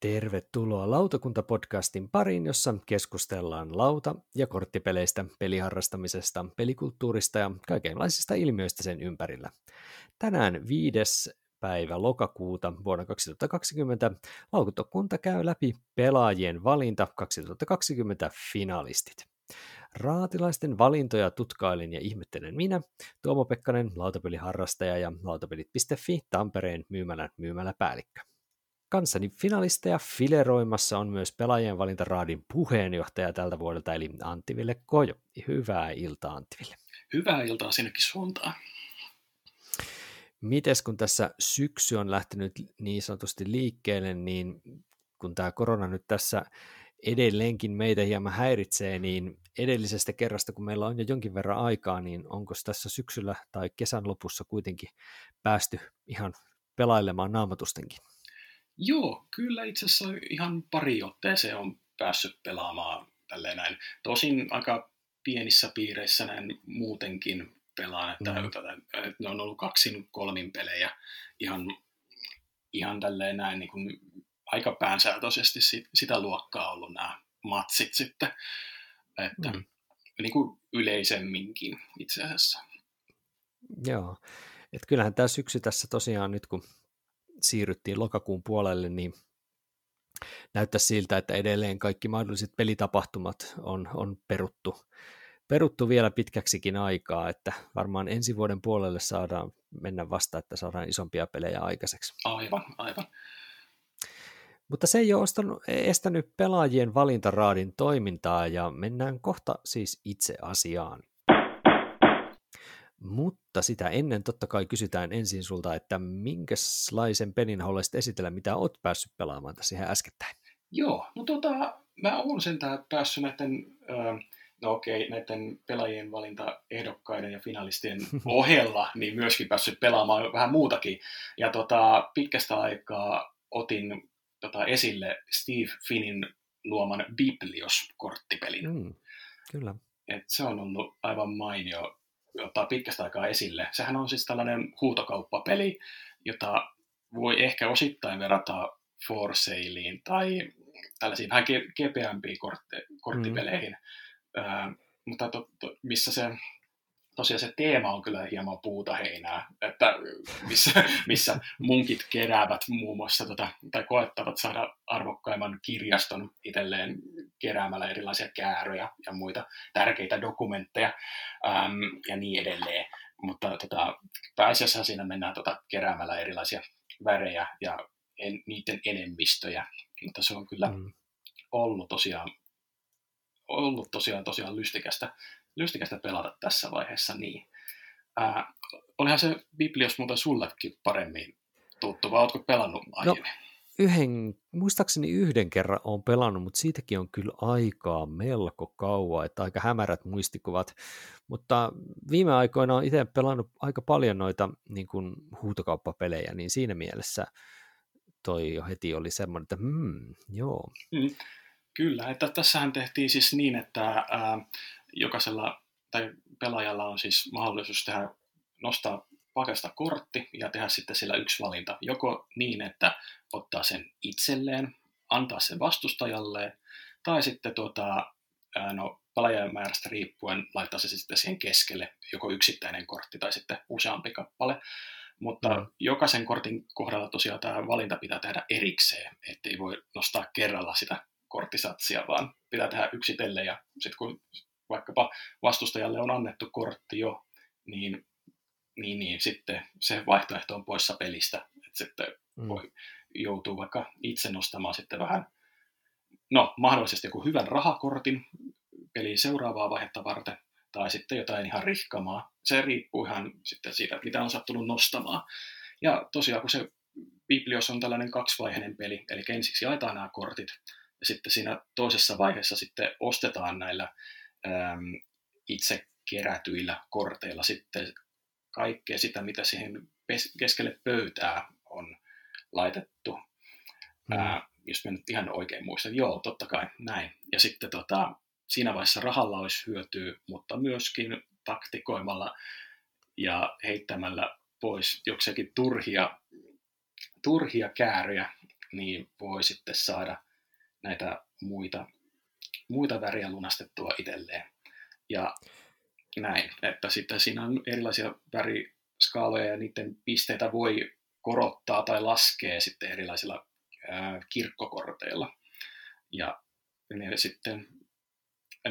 Tervetuloa Lautakunta-podcastin pariin, jossa keskustellaan lauta- ja korttipeleistä, peliharrastamisesta, pelikulttuurista ja kaikenlaisista ilmiöistä sen ympärillä. Tänään viides päivä lokakuuta vuonna 2020 lautakunta käy läpi pelaajien valinta 2020 finalistit. Raatilaisten valintoja tutkailin ja ihmettelen minä, Tuomo Pekkanen, lautapeliharrastaja ja lautapelit.fi Tampereen myymälän myymäläpäällikkö. Kanssani finalisteja fileroimassa on myös pelaajien valintaraadin puheenjohtaja tältä vuodelta, eli Anttiville Kojo. Hyvää iltaa Anttiville. Hyvää iltaa sinnekin suuntaan. Mites kun tässä syksy on lähtenyt niin sanotusti liikkeelle, niin kun tämä korona nyt tässä edelleenkin meitä hieman häiritsee, niin edellisestä kerrasta, kun meillä on jo jonkin verran aikaa, niin onko tässä syksyllä tai kesän lopussa kuitenkin päästy ihan pelailemaan naamatustenkin? Joo, kyllä itse asiassa ihan pari otteeseen on päässyt pelaamaan tälleen näin. Tosin aika pienissä piireissä näin muutenkin pelaan, että mm. ne on ollut kaksin kolmin pelejä ihan, ihan tälleen näin niin kuin aika päänsäätöisesti sitä luokkaa ollut nämä matsit sitten, että mm. niin kuin yleisemminkin itse asiassa. Joo, että kyllähän tämä syksy tässä tosiaan nyt kun siirryttiin lokakuun puolelle, niin näyttää siltä, että edelleen kaikki mahdolliset pelitapahtumat on, on peruttu, peruttu vielä pitkäksikin aikaa, että varmaan ensi vuoden puolelle saadaan mennä vasta, että saadaan isompia pelejä aikaiseksi. Aivan, aivan. Mutta se ei ole ostanut, estänyt pelaajien valintaraadin toimintaa ja mennään kohta siis itse asiaan. Mutta sitä ennen totta kai kysytään ensin sulta, että minkälaisen pelin haluaisit esitellä, mitä oot päässyt pelaamaan tässä ihan äskettäin? Joo, no tota, mä oon sentään päässyt näiden, no okei, näiden pelaajien valintaehdokkaiden ja finalistien ohella, niin myöskin päässyt pelaamaan vähän muutakin. Ja tota, pitkästä aikaa otin tota, esille Steve Finnin luoman Biblios-korttipelin. Mm, kyllä. Et se on ollut aivan mainio ottaa pitkästä aikaa esille. Sehän on siis tällainen huutokauppapeli, jota voi ehkä osittain verrata For Saleiin tai tällaisiin vähän kepeämpiin kortti, korttipeleihin, mm. äh, mutta to, to, missä se tosiaan se teema on kyllä hieman puuta heinää, että missä, missä munkit keräävät muun muassa tota, tai koettavat saada arvokkaimman kirjaston itselleen keräämällä erilaisia kääröjä ja muita tärkeitä dokumentteja äm, ja niin edelleen. Mutta tota, pääasiassa siinä mennään tota, keräämällä erilaisia värejä ja en, niiden enemmistöjä, mutta se on kyllä mm. ollut tosiaan ollut tosiaan, tosiaan lystikästä lystikästä pelata tässä vaiheessa niin. Ää, olihan se Biblios muuta sullekin paremmin tuttu, vai oletko pelannut no, aiemmin? No, yhden, muistaakseni yhden kerran olen pelannut, mutta siitäkin on kyllä aikaa melko kauan, että aika hämärät muistikuvat. Mutta viime aikoina olen itse pelannut aika paljon noita niin kuin huutokauppapelejä, niin siinä mielessä toi jo heti oli semmoinen, että hmm, joo. Mm, kyllä, että tässähän tehtiin siis niin, että ää, jokaisella tai pelaajalla on siis mahdollisuus tehdä, nostaa pakasta kortti ja tehdä sitten sillä yksi valinta. Joko niin, että ottaa sen itselleen, antaa sen vastustajalle, tai sitten tuota, no, määrästä riippuen laittaa se sitten siihen keskelle, joko yksittäinen kortti tai sitten useampi kappale. Mutta mm. jokaisen kortin kohdalla tosiaan tämä valinta pitää tehdä erikseen, ettei voi nostaa kerralla sitä korttisatsia, vaan pitää tehdä yksitellen ja sitten kun vaikkapa vastustajalle on annettu kortti jo, niin, niin, niin sitten se vaihtoehto on poissa pelistä. Että sitten mm. voi joutuu vaikka itse nostamaan sitten vähän, no mahdollisesti joku hyvän rahakortin peliin seuraavaa vaihetta varten, tai sitten jotain ihan rihkamaa. Se riippuu ihan sitten siitä, mitä on sattunut nostamaan. Ja tosiaan, kun se Biblios on tällainen kaksivaiheinen peli, eli ensiksi jaetaan nämä kortit, ja sitten siinä toisessa vaiheessa sitten ostetaan näillä itse kerätyillä korteilla sitten kaikkea sitä, mitä siihen keskelle pöytää on laitettu. Mm. Ää, jos mä nyt ihan oikein muistan, joo, totta kai näin. Ja sitten tota, siinä vaiheessa rahalla olisi hyötyä, mutta myöskin taktikoimalla ja heittämällä pois jokseenkin turhia, turhia kääryjä niin voi sitten saada näitä muita, muita väriä lunastettua itselleen. Ja näin, että sitten siinä on erilaisia väriskaaloja ja niiden pisteitä voi korottaa tai laskea sitten erilaisilla ää, kirkkokorteilla. Ja ne sitten,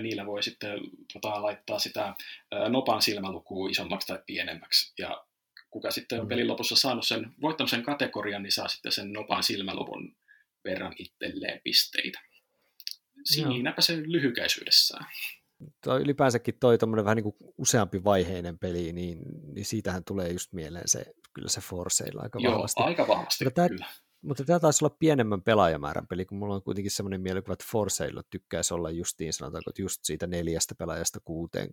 niillä voi sitten tota, laittaa sitä ää, nopan silmälukua isommaksi tai pienemmäksi. Ja kuka sitten on mm. pelin lopussa saanut sen, voittanut sen kategorian, niin saa sitten sen nopan silmäluvun verran itselleen pisteitä. Siinäpä se lyhykäisyydessään. Toi ylipäänsäkin toi tommonen vähän niin kuin useampi vaiheinen peli, niin, niin siitähän tulee just mieleen se, kyllä se Forceilla aika Joo, vahvasti. aika vahvasti, mutta kyllä. Tämä, mutta tämä taisi olla pienemmän pelaajamäärän peli, kun mulla on kuitenkin semmoinen mielikuva, että Forceilla tykkäisi olla justiin, sanotaanko, että just siitä neljästä pelaajasta kuuteen.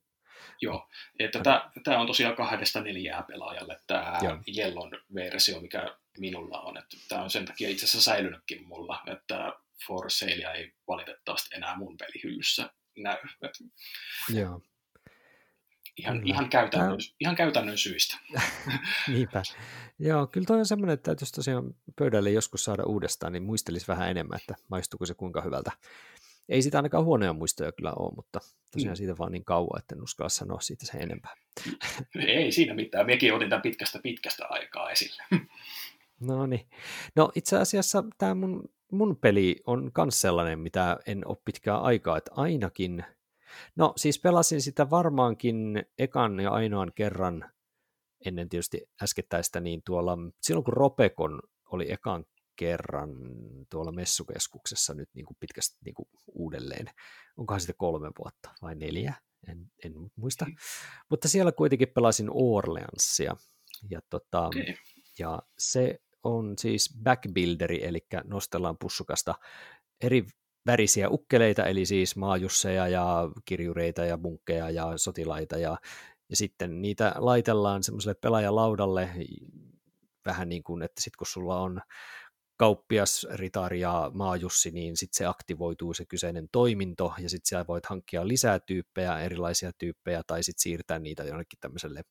Joo, että tämä, tämä on tosiaan kahdesta neljää pelaajalle tämä Joo. Jellon versio, mikä minulla on. Että tämä on sen takia itse asiassa säilynytkin mulla, että For Sale ei valitettavasti enää mun pelihyllyssä näy. Joo. Ihan, ihan, käytännön, Tämä... ihan käytännön syistä. Niinpä. Joo, kyllä toi on semmoinen, että jos tosiaan pöydälle joskus saada uudestaan, niin muistelisi vähän enemmän, että maistuuko se kuinka hyvältä. Ei sitä ainakaan huonoja muistoja kyllä ole, mutta tosiaan mm. siitä vaan niin kauan, että en uskalla sanoa siitä sen enempää. Ei siinä mitään. Mekin otin tämän pitkästä pitkästä aikaa esille. No niin. No itse asiassa tämä mun, mun peli on myös sellainen, mitä en ole pitkään aikaa, että ainakin, no siis pelasin sitä varmaankin ekan ja ainoan kerran ennen tietysti äskettäistä, niin tuolla, silloin kun Ropekon oli ekan kerran tuolla messukeskuksessa nyt niin kuin pitkästi niin kuin uudelleen, onkohan sitten kolme vuotta vai neljä, en, en muista, mm. mutta siellä kuitenkin pelasin Orleansia, ja, tota, okay. ja se on siis backbuilderi, eli nostellaan pussukasta eri värisiä ukkeleita, eli siis maajusseja ja kirjureita ja bunkkeja ja sotilaita, ja, ja sitten niitä laitellaan semmoiselle pelaajalaudalle, vähän niin kuin, että sitten kun sulla on kauppias, ritari ja maajussi, niin sitten se aktivoituu se kyseinen toiminto, ja sitten siellä voit hankkia lisää tyyppejä, erilaisia tyyppejä, tai sitten siirtää niitä jonnekin tämmöiselle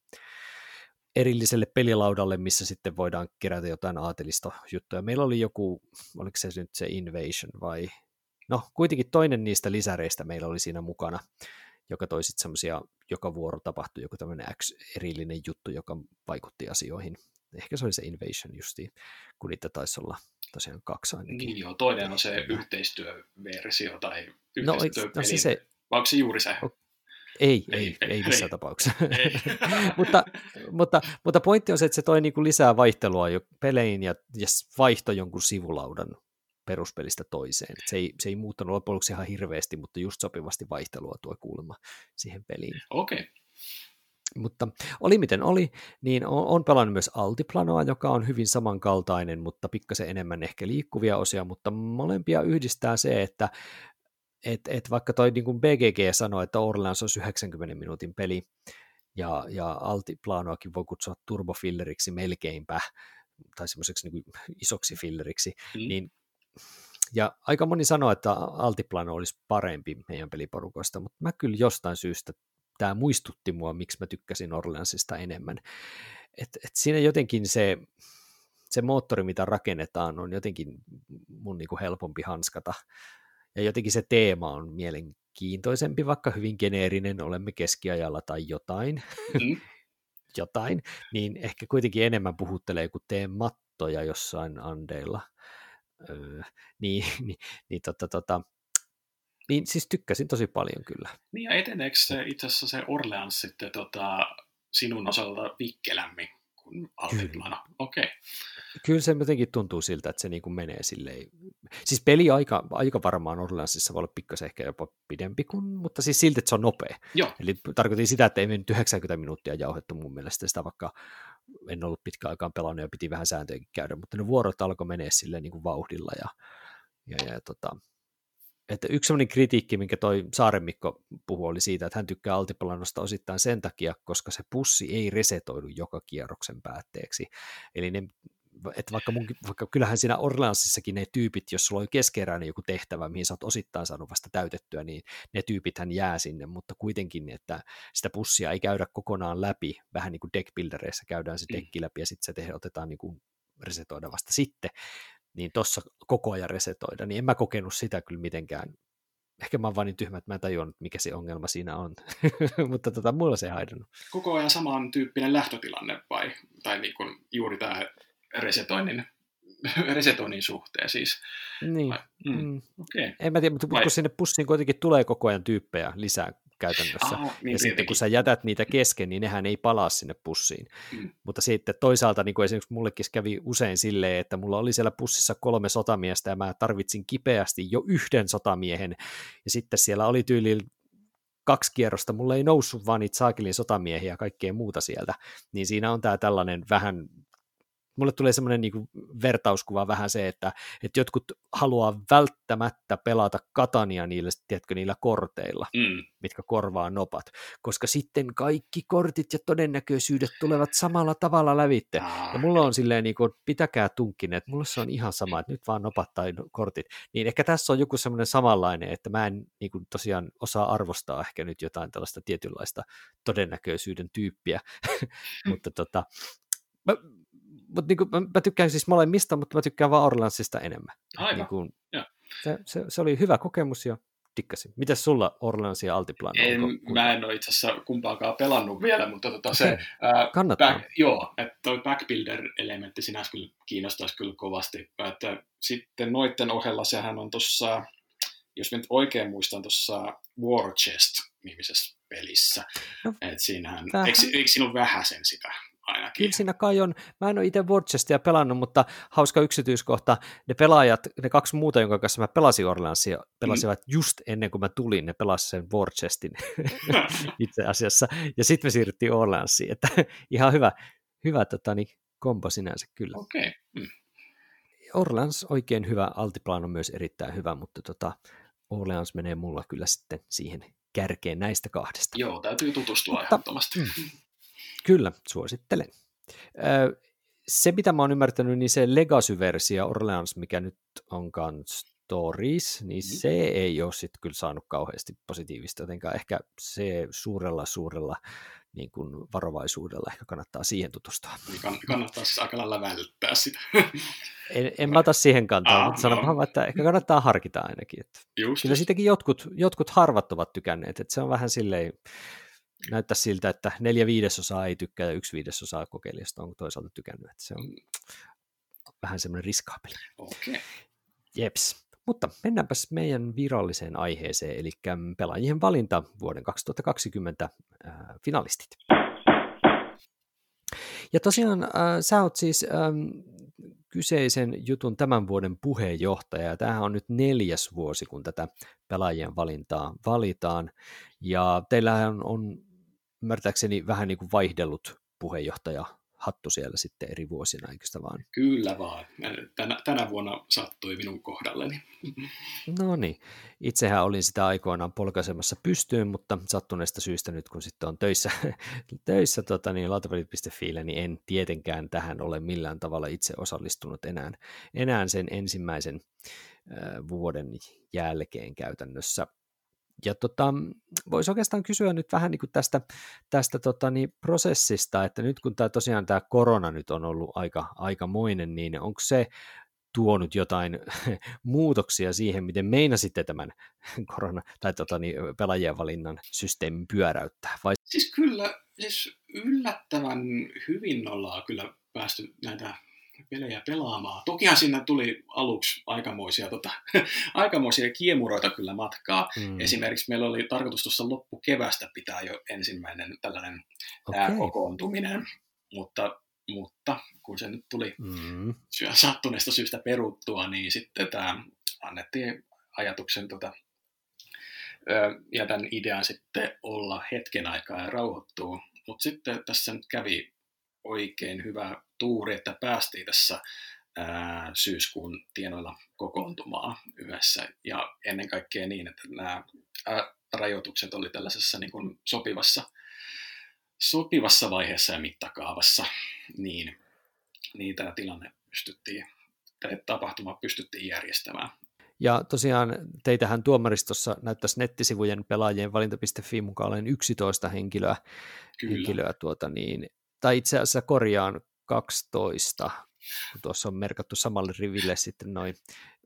erilliselle pelilaudalle, missä sitten voidaan kerätä jotain aatelista juttuja. Meillä oli joku, oliko se nyt se Invasion vai, no kuitenkin toinen niistä lisäreistä meillä oli siinä mukana, joka toi sitten semmoisia, joka vuoro tapahtui joku tämmöinen erillinen juttu, joka vaikutti asioihin. Ehkä se oli se Invasion justiin, kun niitä taisi olla tosiaan kaksi ainakin. Niin joo, toinen on se yhteistyöversio tai yhteistyöpeli. No, no siis se, vai onko se juuri se? Ei, ei, ei, ei missään ei. tapauksessa. mutta, mutta, mutta pointti on se, että se toi niinku lisää vaihtelua jo peleihin ja, ja vaihto jonkun sivulaudan peruspelistä toiseen. Se ei, se ei muuttanut loppujen lopuksi ihan hirveästi, mutta just sopivasti vaihtelua tuo kuulemma siihen peliin. Okei. Okay. Mutta oli miten oli, niin on, on pelannut myös Altiplanoa, joka on hyvin samankaltainen, mutta pikkasen enemmän ehkä liikkuvia osia, mutta molempia yhdistää se, että et, et vaikka toi niin kuin BGG sanoi, että Orleans olisi 90 minuutin peli, ja, ja Altiplanoakin voi kutsua turbofilleriksi melkeinpä, tai semmoiseksi niin isoksi filleriksi, mm. niin ja aika moni sanoo, että Altiplano olisi parempi meidän peliporukoista, mutta mä kyllä jostain syystä tämä muistutti mua, miksi mä tykkäsin Orleansista enemmän. Et, et siinä jotenkin se, se moottori, mitä rakennetaan, on jotenkin mun niinku helpompi hanskata. Ja jotenkin se teema on mielenkiintoisempi, vaikka hyvin geneerinen, olemme keskiajalla tai jotain. Mm. jotain, niin ehkä kuitenkin enemmän puhuttelee kuin tee mattoja jossain andeilla. Öö, niin, niin, niin tota, tota, niin siis tykkäsin tosi paljon kyllä. Niin ja eteneekö se itse asiassa se Orleans sitten tota, sinun osalta vikkelämmin Altiplano? Okei. Okay. Kyllä se jotenkin tuntuu siltä, että se niin kuin menee silleen. Siis peli aika, aika varmaan Orleansissa voi olla pikkasen ehkä jopa pidempi kuin, mutta siis silti, että se on nopea. Joo. Eli tarkoitin sitä, että ei mennyt 90 minuuttia jauhettu mun mielestä sitä, vaikka en ollut pitkään aikaan pelannut ja piti vähän sääntöjäkin käydä, mutta ne vuorot alkoi menee silleen niin kuin vauhdilla ja, ja, ja tota, että yksi sellainen kritiikki, minkä toi Saaremikko puhui, oli siitä, että hän tykkää altipalanosta osittain sen takia, koska se pussi ei resetoidu joka kierroksen päätteeksi. Eli ne, että vaikka, mun, vaikka kyllähän siinä Orleansissakin ne tyypit, jos sulla oli keskeeräinen joku tehtävä, mihin sä oot osittain saanut vasta täytettyä, niin ne tyypithän jää sinne, mutta kuitenkin, että sitä pussia ei käydä kokonaan läpi, vähän niin kuin deckbuildereissa käydään se dekki läpi ja sitten se te, otetaan niin kuin resetoida vasta sitten, niin tossa koko ajan resetoida, niin en mä kokenut sitä kyllä mitenkään. Ehkä mä oon vaan niin tyhmä, että mä en tajunnut, mikä se ongelma siinä on. Mutta tota, mulla se ei haidannut. Koko ajan samantyyppinen lähtötilanne vai? Tai niin kuin juuri tämä resetoinnin, resetoinnin suhteen siis? Niin. Vai? Mm. Mm. Okay. En mä tiedä, mutta vai? kun sinne pussiin kuitenkin tulee koko ajan tyyppejä lisää käytännössä. Ah, niin ja sitten kun sä jätät niitä kesken, niin nehän ei palaa sinne pussiin. Mm. Mutta sitten toisaalta niin kuin esimerkiksi mullekin kävi usein silleen, että mulla oli siellä pussissa kolme sotamiestä ja mä tarvitsin kipeästi jo yhden sotamiehen. Ja sitten siellä oli tyyli kaksi kierrosta, mulla ei noussut vaan niitä saakilin sotamiehiä ja kaikkea muuta sieltä, niin siinä on tämä tällainen vähän mulle tulee semmoinen niin vertauskuva vähän se, että, että jotkut haluaa välttämättä pelata Katania niillä, tiedätkö, niillä korteilla, mm. mitkä korvaa nopat, koska sitten kaikki kortit ja todennäköisyydet tulevat samalla tavalla lävitte. Ja mulla on silleen, niin kuin, pitäkää tunkkinen, että mulla se on ihan sama, että nyt vaan nopat tai kortit. Niin ehkä tässä on joku semmoinen samanlainen, että mä en niin kuin, tosiaan osaa arvostaa ehkä nyt jotain tällaista tietynlaista todennäköisyyden tyyppiä, mutta tota, mä, mutta niin kuin, mä, mä tykkään siis molemmista, mutta mä tykkään vaan Orlandsista enemmän. Aivan, niin kuin, se, se, se, oli hyvä kokemus ja dikkasin. Mitäs sulla Orlans ja Altiplan? En, onko, mä en ole itse asiassa kumpaakaan pelannut vielä, mutta tota se... Okay. Ää, Kannattaa. Back, joo, että toi backbuilder-elementti sinänsä kyllä kiinnostaisi kyllä kovasti. Että sitten noitten ohella sehän on tuossa, jos nyt oikein muistan, tuossa War Chest-nimisessä pelissä. No, Et siinähän, eikö, eikö siinä ole vähän sen sitä ainakin. Kyllä siinä kai on. Mä en ole itse Warchestia pelannut, mutta hauska yksityiskohta. Ne pelaajat, ne kaksi muuta, jonka kanssa mä pelasin Orleansia, pelasivat mm. just ennen kuin mä tulin. Ne pelasivat sen Warchestin itse asiassa. Ja sitten me siirryttiin Orleansiin. Että ihan hyvä, hyvä tota, niin, kombo sinänsä kyllä. Okei. Okay. Mm. Orleans oikein hyvä, Altiplan on myös erittäin hyvä, mutta tota, Orleans menee mulla kyllä sitten siihen kärkeen näistä kahdesta. Joo, täytyy tutustua mutta, ehdottomasti. Mm. Kyllä, suosittelen. Se, mitä mä oon ymmärtänyt, niin se Legacy-versio Orleans, mikä nyt onkaan Stories, niin mm. se ei ole sitten kyllä saanut kauheasti positiivista, jotenka ehkä se suurella, suurella niin kuin varovaisuudella ehkä kannattaa siihen tutustua. Niin kannattaa siis aika lailla välttää sitä. en, en mä ota siihen kantaa, ah, mutta sanon no. että ehkä kannattaa harkita ainakin. Että just, kyllä siitäkin jotkut, jotkut harvat ovat tykänneet, että se on vähän silleen, näyttää siltä, että neljä viidesosaa ei tykkää ja yksi viidesosaa kokeilijasta on toisaalta tykännyt, että se on vähän semmoinen riskaapeli. Okay. Jeps. Mutta mennäänpäs meidän viralliseen aiheeseen, eli pelaajien valinta vuoden 2020 äh, finalistit. Ja tosiaan äh, sä oot siis ähm, kyseisen jutun tämän vuoden puheenjohtaja, ja tämähän on nyt neljäs vuosi, kun tätä pelaajien valintaa valitaan, ja teillähän on ymmärtääkseni vähän niin kuin vaihdellut puheenjohtaja hattu siellä sitten eri vuosina, eikö sitä vaan? Kyllä vaan. Tänä, tänä vuonna sattui minun kohdalleni. No niin. Itsehän olin sitä aikoinaan polkaisemassa pystyyn, mutta sattuneesta syystä nyt kun sitten on töissä, töissä tota, niin, lautapelit.fi, niin en tietenkään tähän ole millään tavalla itse osallistunut enää, enää sen ensimmäisen äh, vuoden jälkeen käytännössä ja tota, voisi oikeastaan kysyä nyt vähän niin kuin tästä, tästä tota, niin prosessista, että nyt kun tämä tosiaan tämä korona nyt on ollut aika aikamoinen, niin onko se tuonut jotain muutoksia siihen, miten meinasitte tämän korona- tai tota, niin, pelaajien valinnan systeemin pyöräyttää? Vai? Siis kyllä, siis yllättävän hyvin ollaan kyllä päästy näitä pelejä pelaamaan. Tokihan siinä tuli aluksi aikamoisia, tota, aikamoisia kiemuroita kyllä matkaa. Mm. Esimerkiksi meillä oli tarkoitus tuossa loppukevästä pitää jo ensimmäinen tällainen okay. kokoontuminen, mutta, mutta kun se nyt tuli mm. sattuneesta syystä peruttua, niin sitten tämä annettiin ajatuksen tota, ja tämän idean sitten olla hetken aikaa ja rauhoittua. Mutta sitten tässä nyt kävi oikein hyvä tuuri, että päästiin tässä ää, syyskuun tienoilla kokoontumaan yhdessä. Ja ennen kaikkea niin, että nämä rajoitukset oli tällaisessa niin kuin sopivassa, sopivassa vaiheessa ja mittakaavassa, niin, niin tämä tilanne pystyttiin, tai tapahtuma pystyttiin järjestämään. Ja tosiaan teitähän tuomaristossa näyttäisi nettisivujen pelaajien valinta.fi mukaan olen 11 henkilöä, Kyllä. henkilöä tuota niin, tai itse asiassa korjaan 12, kun tuossa on merkattu samalle riville sitten noin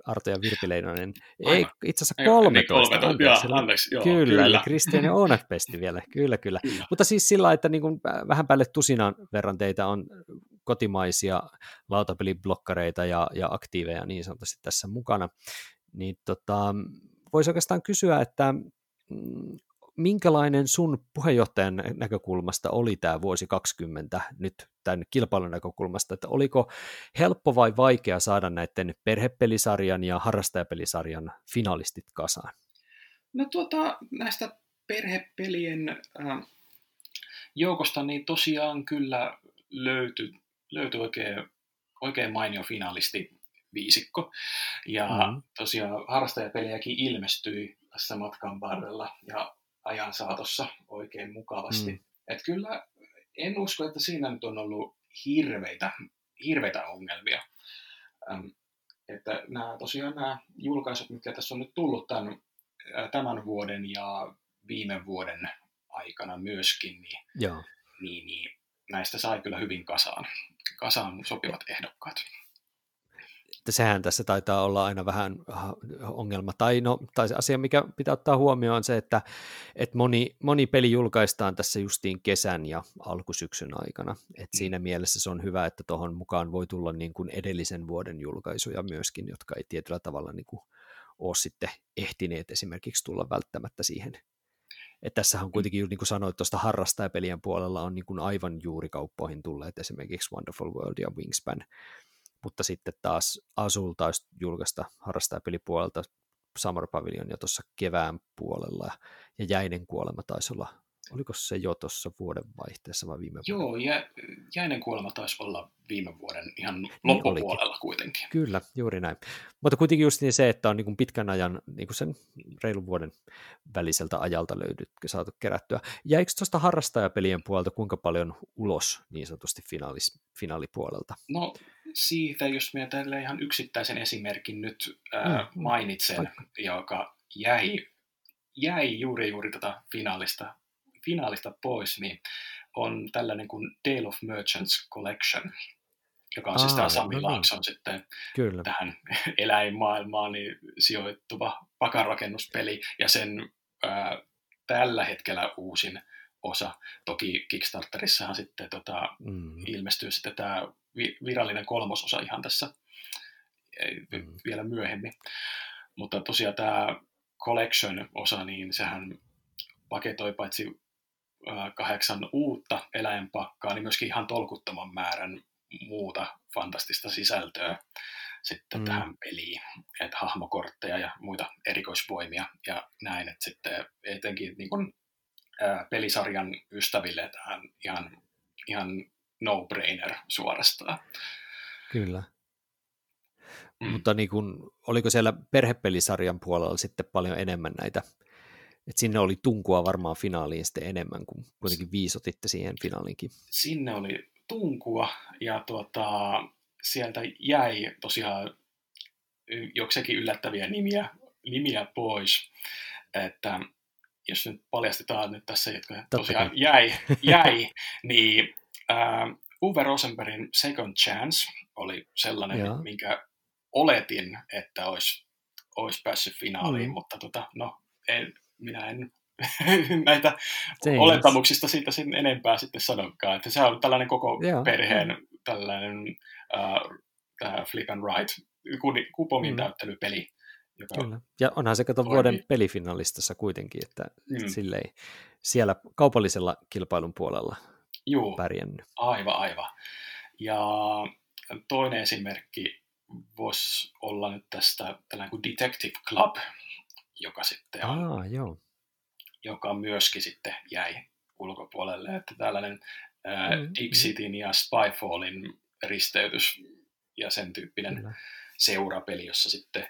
Arto ja Virpi Leinonen. Ei, itse asiassa 13. Ei, 13. Anteeksi, jaa, joo, kyllä, kyllä, eli Kristian ja Oonat pesti vielä, kyllä, kyllä. kyllä. Mutta siis sillä että niin kuin vähän päälle tusinan verran teitä on kotimaisia lautapeliblokkareita ja, ja aktiiveja niin sanotusti tässä mukana, niin tota, voisi oikeastaan kysyä, että mm, minkälainen sun puheenjohtajan näkökulmasta oli tämä vuosi 20 nyt tämän kilpailun näkökulmasta, että oliko helppo vai vaikea saada näiden perhepelisarjan ja harrastajapelisarjan finalistit kasaan? No tuota, näistä perhepelien äh, joukosta niin tosiaan kyllä löytyi, löytyi oikein, oikein mainio finalisti viisikko. Ja mm-hmm. tosiaan harrastajapeliäkin ilmestyi tässä matkan varrella ja ajan saatossa oikein mukavasti. Mm. Et kyllä en usko, että siinä nyt on ollut hirveitä, hirveitä ongelmia. Ähm, että nämä, tosiaan nämä julkaisut, mitkä tässä on nyt tullut tämän, tämän vuoden ja viime vuoden aikana myöskin, niin, Joo. niin, niin näistä sai kyllä hyvin kasaan, kasaan sopivat ehdokkaat sehän tässä taitaa olla aina vähän ongelma. Tai, no, tai se asia, mikä pitää ottaa huomioon, on se, että, että moni, moni peli julkaistaan tässä justiin kesän ja alkusyksyn aikana. Et mm. siinä mielessä se on hyvä, että tuohon mukaan voi tulla niin kuin edellisen vuoden julkaisuja myöskin, jotka ei tietyllä tavalla niin kuin ole sitten ehtineet esimerkiksi tulla välttämättä siihen että tässä on mm. kuitenkin, niin kuin sanoit, tuosta harrastajapelien puolella on niin kuin aivan juuri kauppoihin tulleet esimerkiksi Wonderful World ja Wingspan, mutta sitten taas Azul taisi julkaista harrastajapelipuolelta Summer Pavilion jo tuossa kevään puolella, ja Jäinen kuolema taisi olla, oliko se jo tuossa vuoden vaihteessa vai viime vuoden? Joo, jä, Jäinen kuolema taisi olla viime vuoden ihan niin loppupuolella niin kuitenkin. Kyllä, juuri näin. Mutta kuitenkin just niin se, että on niin pitkän ajan, niin sen reilun vuoden väliseltä ajalta löydyt, saatu kerättyä. Jäikö tuosta harrastajapelien puolelta kuinka paljon ulos niin sanotusti finaalis, finaalipuolelta? No siitä, jos minä tälle ihan yksittäisen esimerkin nyt ää, mm. mainitsen, Vaikka. joka jäi, jäi juuri juuri tätä finaalista, finaalista pois, niin on tällainen kuin Tale of Merchants Collection, joka on Aa, siis tämä Sami no niin. Laakson sitten Kyllä. tähän eläinmaailmaan niin sijoittuva pakarakennuspeli, ja sen ää, tällä hetkellä uusin osa. Toki Kickstarterissahan sitten tota, mm. ilmestyy sitten tämä virallinen kolmososa ihan tässä mm. vielä myöhemmin. Mutta tosiaan tämä collection-osa, niin sehän paketoi paitsi kahdeksan uutta eläinpakkaa, niin myöskin ihan tolkuttoman määrän muuta fantastista sisältöä sitten mm. tähän peliin, että hahmokortteja ja muita erikoisvoimia ja näin, että sitten etenkin niin kun, ää, pelisarjan ystäville tähän ihan, ihan no-brainer suorastaan. Kyllä. Mm. Mutta niin kun, oliko siellä perhepelisarjan puolella sitten paljon enemmän näitä, että sinne oli tunkua varmaan finaaliin sitten enemmän, kuin kuitenkin viisotitte siihen finaaliinkin. Sinne oli tunkua ja tuota, sieltä jäi tosiaan jokseenkin yllättäviä nimiä, nimiä pois, että jos nyt paljastetaan nyt tässä, jotka Totta tosiaan jäi, jäi niin Uh, Uwe Rosenbergin Second Chance oli sellainen, Joo. minkä oletin, että olisi, olisi päässyt finaaliin, mm. mutta tota, no, en, minä en näitä James. olettamuksista siitä sen enempää sitten sanokaan. Että se on tällainen koko Joo. perheen tällainen uh, tämä flip and write kupongin mm. täyttelypeli. Joka Kyllä. Ja onhan se kato vuoden pelifinalistassa kuitenkin, että mm. silleen, siellä kaupallisella kilpailun puolella Juu, pärjännyt. Aivan, aivan. Ja toinen esimerkki voisi olla nyt tästä tällainen kuin Detective Club, joka sitten on, Aa, joo. joka myöskin sitten jäi ulkopuolelle, että tällainen ää, mm, Dixityn ja Spyfallin risteytys ja sen tyyppinen Kyllä. seurapeli, jossa sitten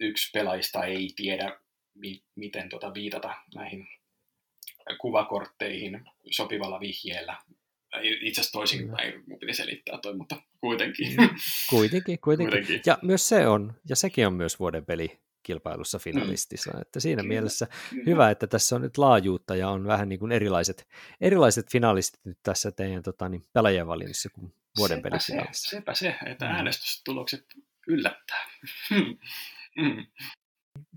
yksi pelaajista ei tiedä, mi- miten tuota viitata näihin kuvakortteihin sopivalla vihjeellä. Itse asiassa toisinpäin mm. piti selittää toi, mutta kuitenkin. Mm. kuitenkin, kuitenkin. kuitenkin. Ja myös se on, ja sekin on myös vuoden peli kilpailussa finalistissa. Mm. Että siinä kyllä, mielessä kyllä. hyvä, että tässä on nyt laajuutta ja on vähän niin kuin erilaiset, erilaiset finalistit nyt tässä teidän tota, niin, pelaajien valinnassa kuin vuoden sepä pelifinaalissa. Se, sepä se, että mm. äänestystulokset yllättää. mm.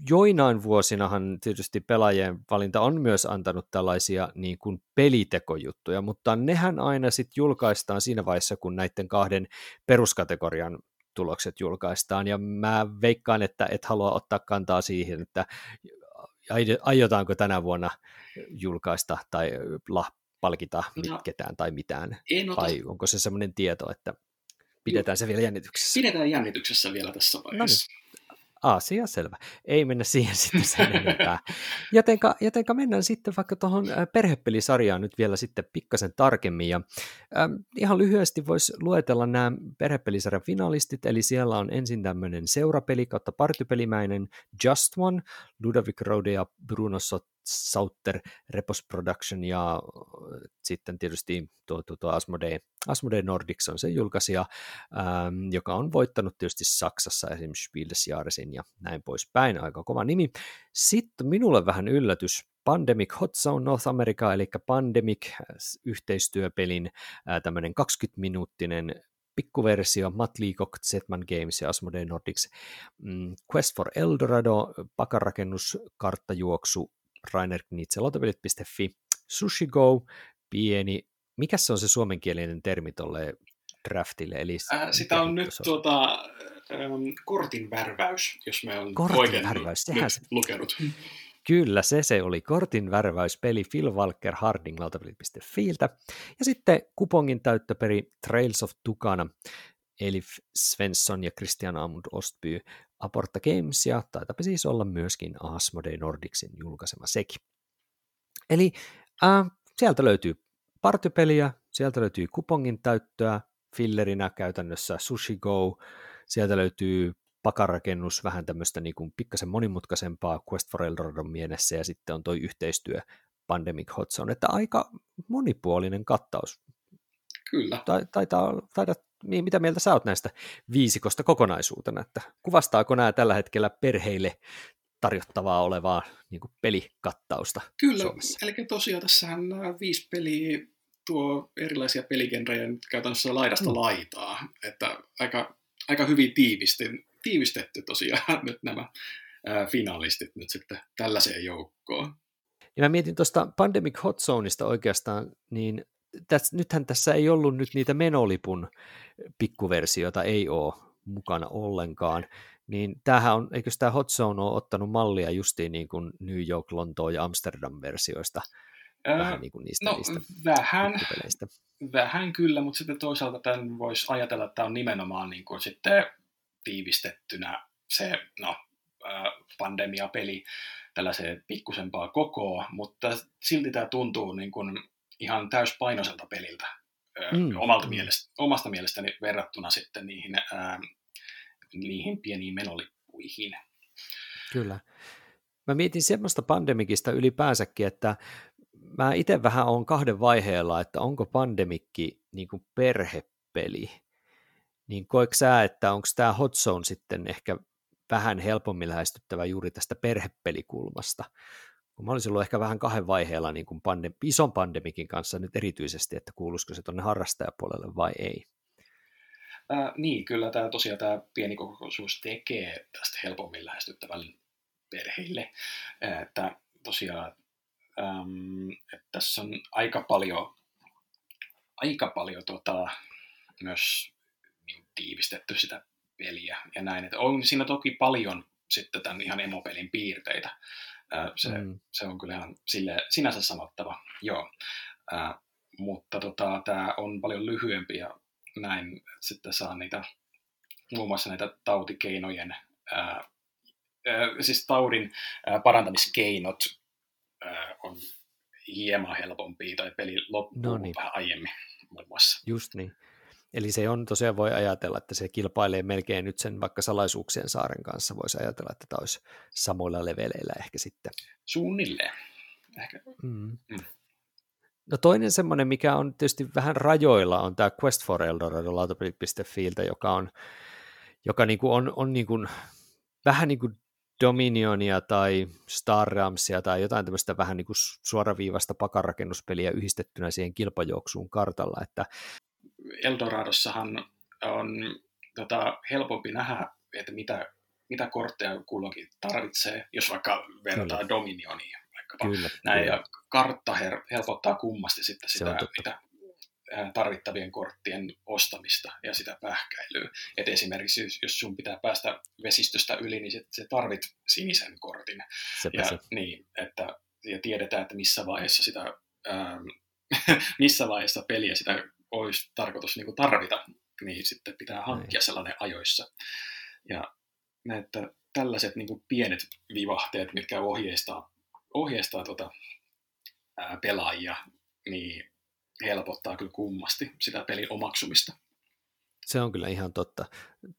Joinain vuosinahan tietysti pelaajien valinta on myös antanut tällaisia niin kuin pelitekojuttuja, mutta nehän aina sitten julkaistaan siinä vaiheessa, kun näiden kahden peruskategorian tulokset julkaistaan, ja mä veikkaan, että et halua ottaa kantaa siihen, että aiotaanko tänä vuonna julkaista tai palkita no, ketään tai mitään, ota... vai onko se semmoinen tieto, että pidetään se vielä jännityksessä? Pidetään jännityksessä vielä tässä vaiheessa. No niin. Asia selvä. Ei mennä siihen sitten sen enempää. Jotenka, jotenka mennään sitten vaikka tuohon perhepelisarjaan nyt vielä sitten pikkasen tarkemmin. Ja, äh, ihan lyhyesti voisi luetella nämä perhepelisarjan finalistit, eli siellä on ensin tämmöinen seurapeli kautta partypelimäinen Just One, Ludovic Rode ja Bruno Sauter Repos Production ja sitten tietysti tuo, tuo, tuo Asmodee, Asmodee Nordics on se julkaisija, ähm, joka on voittanut tietysti Saksassa esimerkiksi Spielesjahresin ja näin poispäin, aika kova nimi. Sitten minulle vähän yllätys, Pandemic Hot Zone North America, eli Pandemic yhteistyöpelin äh, tämmöinen 20-minuuttinen pikkuversio, Matt Leacock, Zetman Games ja Asmodee Nordics, mm, Quest for Eldorado, pakarakennus, karttajuoksu, Rainer Knitse, Sushi Go, pieni, mikä se on se suomenkielinen termi tuolle draftille? Eli äh, sitä on nyt tuota, ähm, kortin värväys, jos me on kortin oikein värväys, sehän se... lukenut. Kyllä, se se oli kortin värväyspeli Phil Walker Harding lautapelit.fiiltä. Ja sitten kupongin täyttöperi Trails of Tukana, Elif Svensson ja Christian Amund Ostby Aporta Games ja taitapi siis olla myöskin Asmodee Nordicsin julkaisema sekin. Eli äh, sieltä löytyy partypeliä, sieltä löytyy kupongin täyttöä, fillerinä käytännössä Sushi Go, sieltä löytyy pakarakennus, vähän tämmöistä niin kuin pikkasen monimutkaisempaa Quest for Eldorado mielessä, ja sitten on toi yhteistyö Pandemic Hot Zone, että aika monipuolinen kattaus. Kyllä. Taitaa, niin mitä mieltä sä oot näistä viisikosta kokonaisuutena, että kuvastaako nämä tällä hetkellä perheille tarjottavaa olevaa niin kuin pelikattausta Kyllä, Suomessa? eli tosiaan tässähän nämä viisi peliä tuo erilaisia peligenrejä nyt käytännössä laidasta mm. laitaa, että aika, aika hyvin tiivistetty, tiivistetty tosiaan nyt nämä ää, finalistit nyt sitten tällaiseen joukkoon. Ja mä mietin tuosta Pandemic Hot Zoneista oikeastaan, niin täs, nythän tässä ei ollut nyt niitä menolipun pikkuversioita, ei ole mukana ollenkaan, niin tämähän on, eikö tämä Hot Zone ole ottanut mallia justiin niin kuin New York, Lontoon ja Amsterdam versioista? Ää, vähän niin kuin niistä, no, niistä vähän, vähän kyllä, mutta sitten toisaalta tämän voisi ajatella, että tämä on nimenomaan niin kuin sitten tiivistettynä se no, pandemiapeli tällaiseen pikkusempaa kokoa, mutta silti tämä tuntuu niin kuin ihan täyspainoiselta peliltä mm. omalta mielestä, omasta mielestäni verrattuna sitten niihin, ää, niihin pieniin menolippuihin. Kyllä. Mä mietin semmoista pandemikista ylipäänsäkin, että mä itse vähän on kahden vaiheella, että onko pandemikki niin kuin perhepeli, niin koetko sä, että onko tämä Hot Zone sitten ehkä vähän helpommin lähestyttävä juuri tästä perhepelikulmasta, kun mä olisin ollut ehkä vähän kahden vaiheella niin kuin pandem- ison pandemikin kanssa nyt erityisesti, että kuuluisiko se tuonne harrastajapuolelle vai ei. Ää, niin, kyllä tämä tosiaan tämä pieni kokoisuus tekee tästä helpommin lähestyttävän perheille. Että tosiaan äm, että tässä on aika paljon, aika paljon tota, myös niin, tiivistetty sitä peliä ja näin. Että on siinä toki paljon sitten tämän ihan emopelin piirteitä, se, mm. se on kyllä ihan sille, sinänsä sanottava, joo. Ää, mutta tota, tämä on paljon lyhyempi ja näin sitten saa niitä, muun muassa näitä tautikeinojen, ää, ää, siis taudin ää, parantamiskeinot ää, on hieman helpompia tai peli loppuu no niin. vähän aiemmin muun muassa. Just niin. Eli se on tosiaan voi ajatella, että se kilpailee melkein nyt sen vaikka salaisuuksien saaren kanssa. Voisi ajatella, että tämä olisi samoilla leveleillä ehkä sitten. Suunnilleen. Ehkä. Mm. Mm. No toinen semmoinen, mikä on tietysti vähän rajoilla, on tämä Quest for Eldorado lautapelit.fiiltä, joka on, joka niinku on, on niinku, vähän niin kuin Dominionia tai Star Ramsia tai jotain tämmöistä vähän niin kuin suoraviivasta pakarakennuspeliä yhdistettynä siihen kilpajuoksuun kartalla, että Eldoradossahan on tota, helpompi nähdä, että mitä, mitä kortteja kulloinkin tarvitsee, jos vaikka vertaa Kyllä. Dominioniin vaikkapa. Kyllä, Näin, kyllä. ja kartta helpottaa kummasti sitten sitä, mitä tarvittavien korttien ostamista ja sitä pähkäilyä. Et esimerkiksi jos, sun pitää päästä vesistöstä yli, niin sit, se tarvit sinisen kortin. ja, niin, että, ja tiedetään, että missä vaiheessa sitä ähm, missä vaiheessa peliä sitä olisi tarkoitus niin kuin tarvita, niin sitten pitää hankkia sellainen ajoissa. Ja että tällaiset niin kuin pienet vivahteet, mitkä ohjeistaa, ohjeistaa tuota, ää, pelaajia, niin helpottaa kyllä kummasti sitä pelin omaksumista. Se on kyllä ihan totta.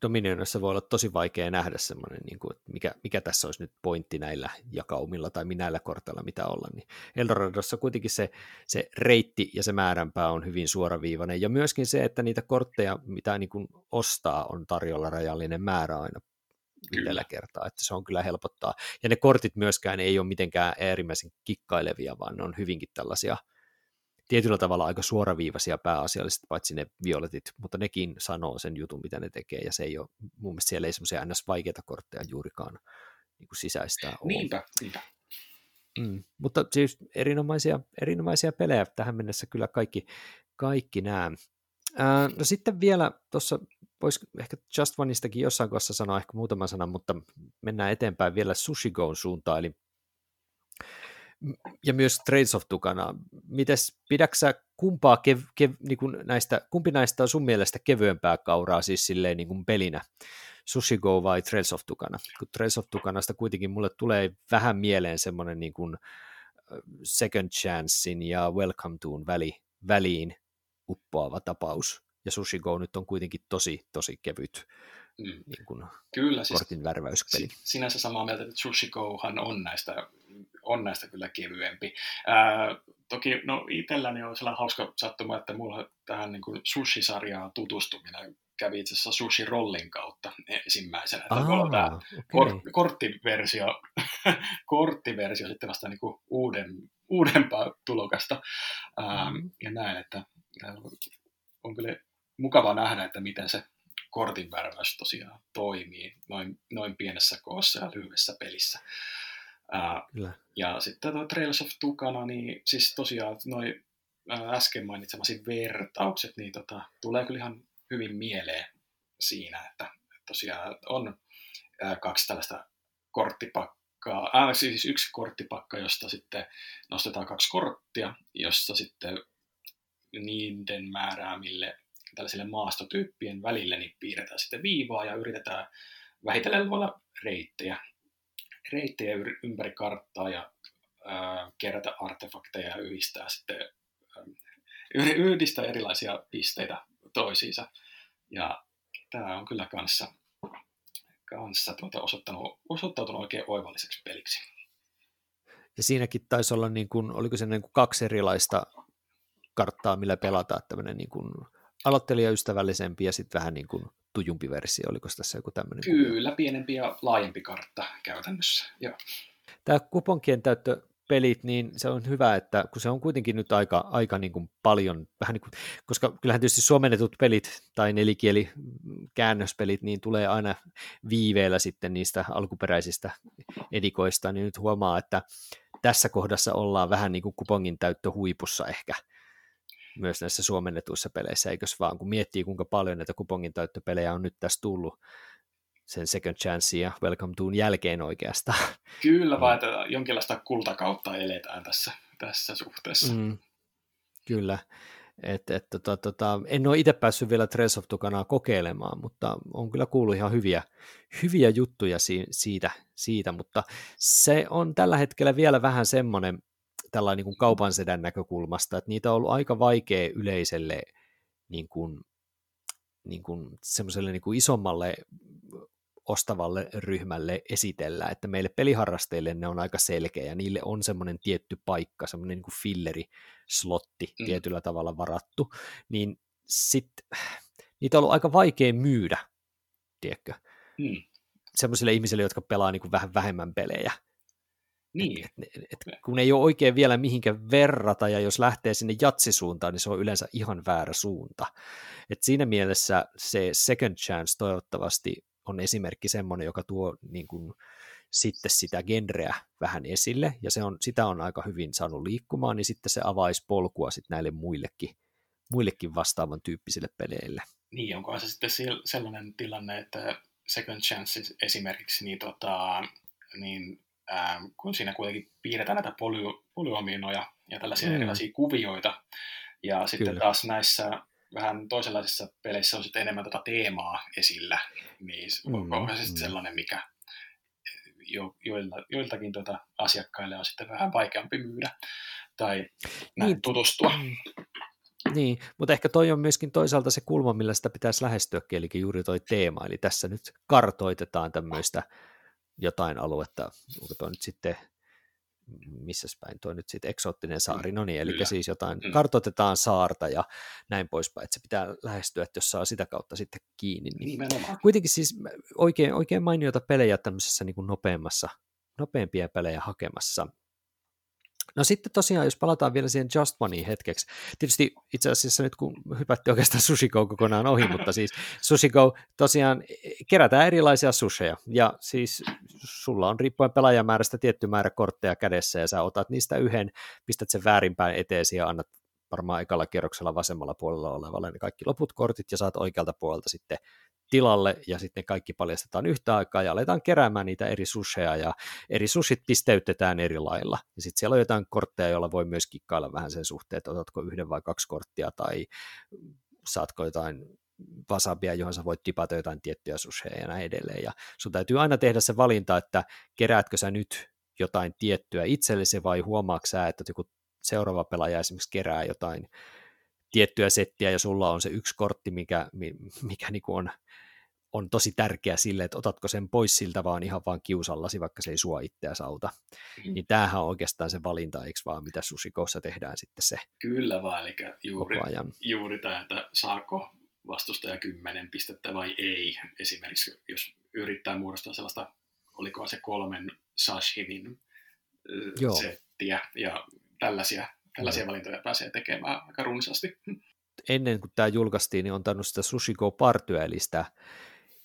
Dominionissa voi olla tosi vaikea nähdä semmoinen, niin kuin, että mikä, mikä tässä olisi nyt pointti näillä jakaumilla tai näillä korteilla, mitä olla. Niin Eldoradossa kuitenkin se, se reitti ja se määränpää on hyvin suoraviivainen. Ja myöskin se, että niitä kortteja, mitä niin kuin ostaa, on tarjolla rajallinen määrä aina yhdellä kertaa, että se on kyllä helpottaa. Ja ne kortit myöskään ei ole mitenkään äärimmäisen kikkailevia, vaan ne on hyvinkin tällaisia – tietyllä tavalla aika suoraviivaisia pääasiallisesti, paitsi ne violetit, mutta nekin sanoo sen jutun, mitä ne tekee, ja se ei ole, mun mielestä siellä ei semmoisia ns. vaikeita kortteja juurikaan niin kuin sisäistää ole. Niinpä, niinpä. Mm, mutta siis erinomaisia, erinomaisia pelejä tähän mennessä kyllä kaikki, kaikki nämä. Ää, no sitten vielä tuossa voisi ehkä Just Oneistakin jossain kohdassa sanoa ehkä muutama sana, mutta mennään eteenpäin vielä Sushi Goon suuntaan, eli ja myös Trades of Tukana. Mites, pidäksä kumpaa kev, kev, niin kuin näistä, kumpi näistä on sun mielestä kevyempää kauraa siis silleen niin kuin pelinä? Sushi Go vai Trails of Tukana? Kun Trails of Tukanasta kuitenkin mulle tulee vähän mieleen semmoinen niin kuin Second Chancein ja Welcome Toon väli, väliin uppoava tapaus. Ja Sushi Go nyt on kuitenkin tosi, tosi kevyt mm. niin kuin Kyllä, siis kortin värväyspeli. Sinänsä samaa mieltä, että Sushi Gohan on näistä on näistä kyllä kevyempi. Ää, toki no itselläni on sellainen hauska sattuma, että mulla tähän niin kuin sushi-sarjaan tutustuminen kävi itse asiassa Sushi Rollin kautta ensimmäisenä. Aa, tämä okay. kor- korttiversio, korttiversio sitten vasta niin kuin uuden, uudempaa tulokasta. Ää, mm. Ja näin, että on kyllä mukava nähdä, että miten se kortin värväys tosiaan toimii noin, noin pienessä koossa ja lyhyessä pelissä. Kyllä. Ja sitten tuo Trails of Tukana, niin siis tosiaan noin äsken mainitsemasi vertaukset, niin tota, tulee kyllä ihan hyvin mieleen siinä, että tosiaan on ää, kaksi tällaista korttipakkaa, ää, siis yksi korttipakka, josta sitten nostetaan kaksi korttia, jossa sitten niiden määräämille tällaisille maastotyyppien välille niin piirretään sitten viivaa ja yritetään vähitellen luoda reittejä reittejä ympäri karttaa ja ää, kerätä artefakteja ja yhdistää sitten ää, yhdistää erilaisia pisteitä toisiinsa. Ja tämä on kyllä kanssa, kanssa tuota osoittanut, osoittautunut oikein oivalliseksi peliksi. Ja siinäkin taisi olla, niin kuin, oliko se niin kuin kaksi erilaista karttaa, millä pelataan, tämmöinen niin kuin aloittelijaystävällisempi ja sitten vähän niin kuin tujumpi versio, oliko tässä joku tämmöinen? Kyllä, pienempi ja laajempi kartta käytännössä, joo. Tämä kuponkien täyttö pelit, niin se on hyvä, että kun se on kuitenkin nyt aika, aika niin kuin paljon, vähän niin kuin, koska kyllähän tietysti suomennetut pelit tai nelikieli käännöspelit, niin tulee aina viiveellä sitten niistä alkuperäisistä edikoista, niin nyt huomaa, että tässä kohdassa ollaan vähän niin kuin kupongin täyttö huipussa ehkä, myös näissä suomennetuissa peleissä, eikös vaan, kun miettii kuinka paljon näitä kupongin täyttöpelejä on nyt tässä tullut sen Second Chance ja Welcome Toon jälkeen oikeastaan. Kyllä, vaan että jonkinlaista kultakautta eletään tässä, tässä suhteessa. Mm, kyllä. Et, et, tota, tota, en ole itse päässyt vielä Trails of Tukanaa kokeilemaan, mutta on kyllä kuullut ihan hyviä, hyviä juttuja si- siitä, siitä, mutta se on tällä hetkellä vielä vähän semmoinen, tällainen niin kuin kaupan sedän näkökulmasta, että niitä on ollut aika vaikea yleiselle niin kuin, niin kuin semmoiselle niin kuin isommalle ostavalle ryhmälle esitellä, että meille peliharrastajille ne on aika selkeä ja niille on semmoinen tietty paikka, semmoinen niin kuin filleri slotti mm. tietyllä tavalla varattu, niin sit, niitä on ollut aika vaikea myydä, tiedätkö, mm. semmoisille ihmisille, jotka pelaa niin kuin vähän vähemmän pelejä, Niin. Et, et, et, kun ei ole oikein vielä mihinkä verrata, ja jos lähtee sinne jatsisuuntaan, niin se on yleensä ihan väärä suunta. Et siinä mielessä se second chance toivottavasti on esimerkki semmoinen, joka tuo niin kuin, sitten sitä genreä vähän esille, ja se on, sitä on aika hyvin saanut liikkumaan, niin sitten se avaisi polkua sitten näille muillekin, muillekin vastaavan tyyppisille peleille. Niin, onko se sitten sellainen tilanne, että Second Chance esimerkiksi, niin, tota, niin ää, kun siinä kuitenkin piirretään näitä poly, polyominoja ja tällaisia mm. erilaisia kuvioita, ja sitten Kyllä. taas näissä vähän toisenlaisissa peleissä on sitten enemmän tätä teemaa esillä, niin mm. onko se sitten mm. sellainen, mikä jo, joilta, joiltakin tuota asiakkaille on sitten vähän vaikeampi myydä tai niin, tutustua. Niin, mutta ehkä toi on myöskin toisaalta se kulma, millä sitä pitäisi lähestyä, eli juuri toi teema, eli tässä nyt kartoitetaan tämmöistä jotain aluetta, onko toi nyt sitten missä päin tuo nyt sitten eksoottinen saari, no niin, eli Kyllä. siis jotain, mm. kartoitetaan saarta ja näin poispäin, että se pitää lähestyä, että jos saa sitä kautta sitten kiinni. Niin Nimenomaan. Kuitenkin siis oikein, oikein mainioita pelejä tämmöisessä niin kuin nopeammassa, nopeampia pelejä hakemassa, No sitten tosiaan, jos palataan vielä siihen Just Money hetkeksi, tietysti itse asiassa nyt kun hypätti oikeastaan Sushiko kokonaan ohi, mutta siis Sushiko tosiaan kerätään erilaisia susheja, ja siis sulla on riippuen pelaajamäärästä tietty määrä kortteja kädessä, ja sä otat niistä yhden, pistät sen väärinpäin eteesi ja annat varmaan ekalla kierroksella vasemmalla puolella olevalle ne kaikki loput kortit, ja saat oikealta puolelta sitten tilalle ja sitten kaikki paljastetaan yhtä aikaa ja aletaan keräämään niitä eri susheja ja eri sushit pisteytetään eri lailla. Ja sitten siellä on jotain kortteja, joilla voi myös kikkailla vähän sen suhteen, että otatko yhden vai kaksi korttia tai saatko jotain wasabia, johon sä voit tipata jotain tiettyjä susheja ja näin edelleen. Ja sun täytyy aina tehdä se valinta, että keräätkö sä nyt jotain tiettyä itsellesi vai huomaatko sä, että joku seuraava pelaaja esimerkiksi kerää jotain tiettyä settiä ja sulla on se yksi kortti, mikä, mikä niin on, on tosi tärkeä sille, että otatko sen pois siltä vaan ihan vaan kiusallasi, vaikka se ei sua itseäsi auta. Mm. Niin tämähän on oikeastaan se valinta, eikö vaan, mitä susikossa tehdään sitten se Kyllä vaan, eli juuri, ajan. juuri tämä, että saako vastustaja kymmenen pistettä vai ei. Esimerkiksi jos yrittää muodostaa sellaista, oliko se kolmen sashinin Joo. settiä ja tällaisia tällaisia valintoja pääsee tekemään aika runsaasti. Ennen kuin tämä julkaistiin, niin on tainnut sitä Sushi Go Partyä, eli sitä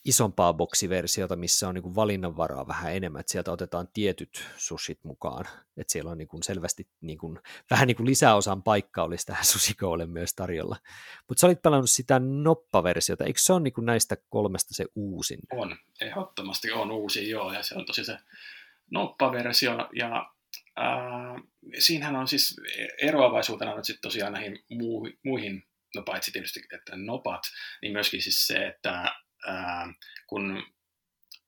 isompaa boksiversiota, missä on niin kuin valinnanvaraa vähän enemmän, että sieltä otetaan tietyt sushit mukaan, että siellä on niin kuin selvästi niin kuin, vähän niin kuin lisäosan paikka olisi tähän Sushikolle myös tarjolla. Mutta sä olit pelannut sitä noppaversiota, eikö se ole niin kuin näistä kolmesta se uusin? On, ehdottomasti on uusi, joo, ja se on tosi se noppaversio, ja Äh, siinähän on siis eroavaisuutena nyt sitten tosiaan näihin muu, muihin, no paitsi tietysti, että nopat, niin myöskin siis se, että äh, kun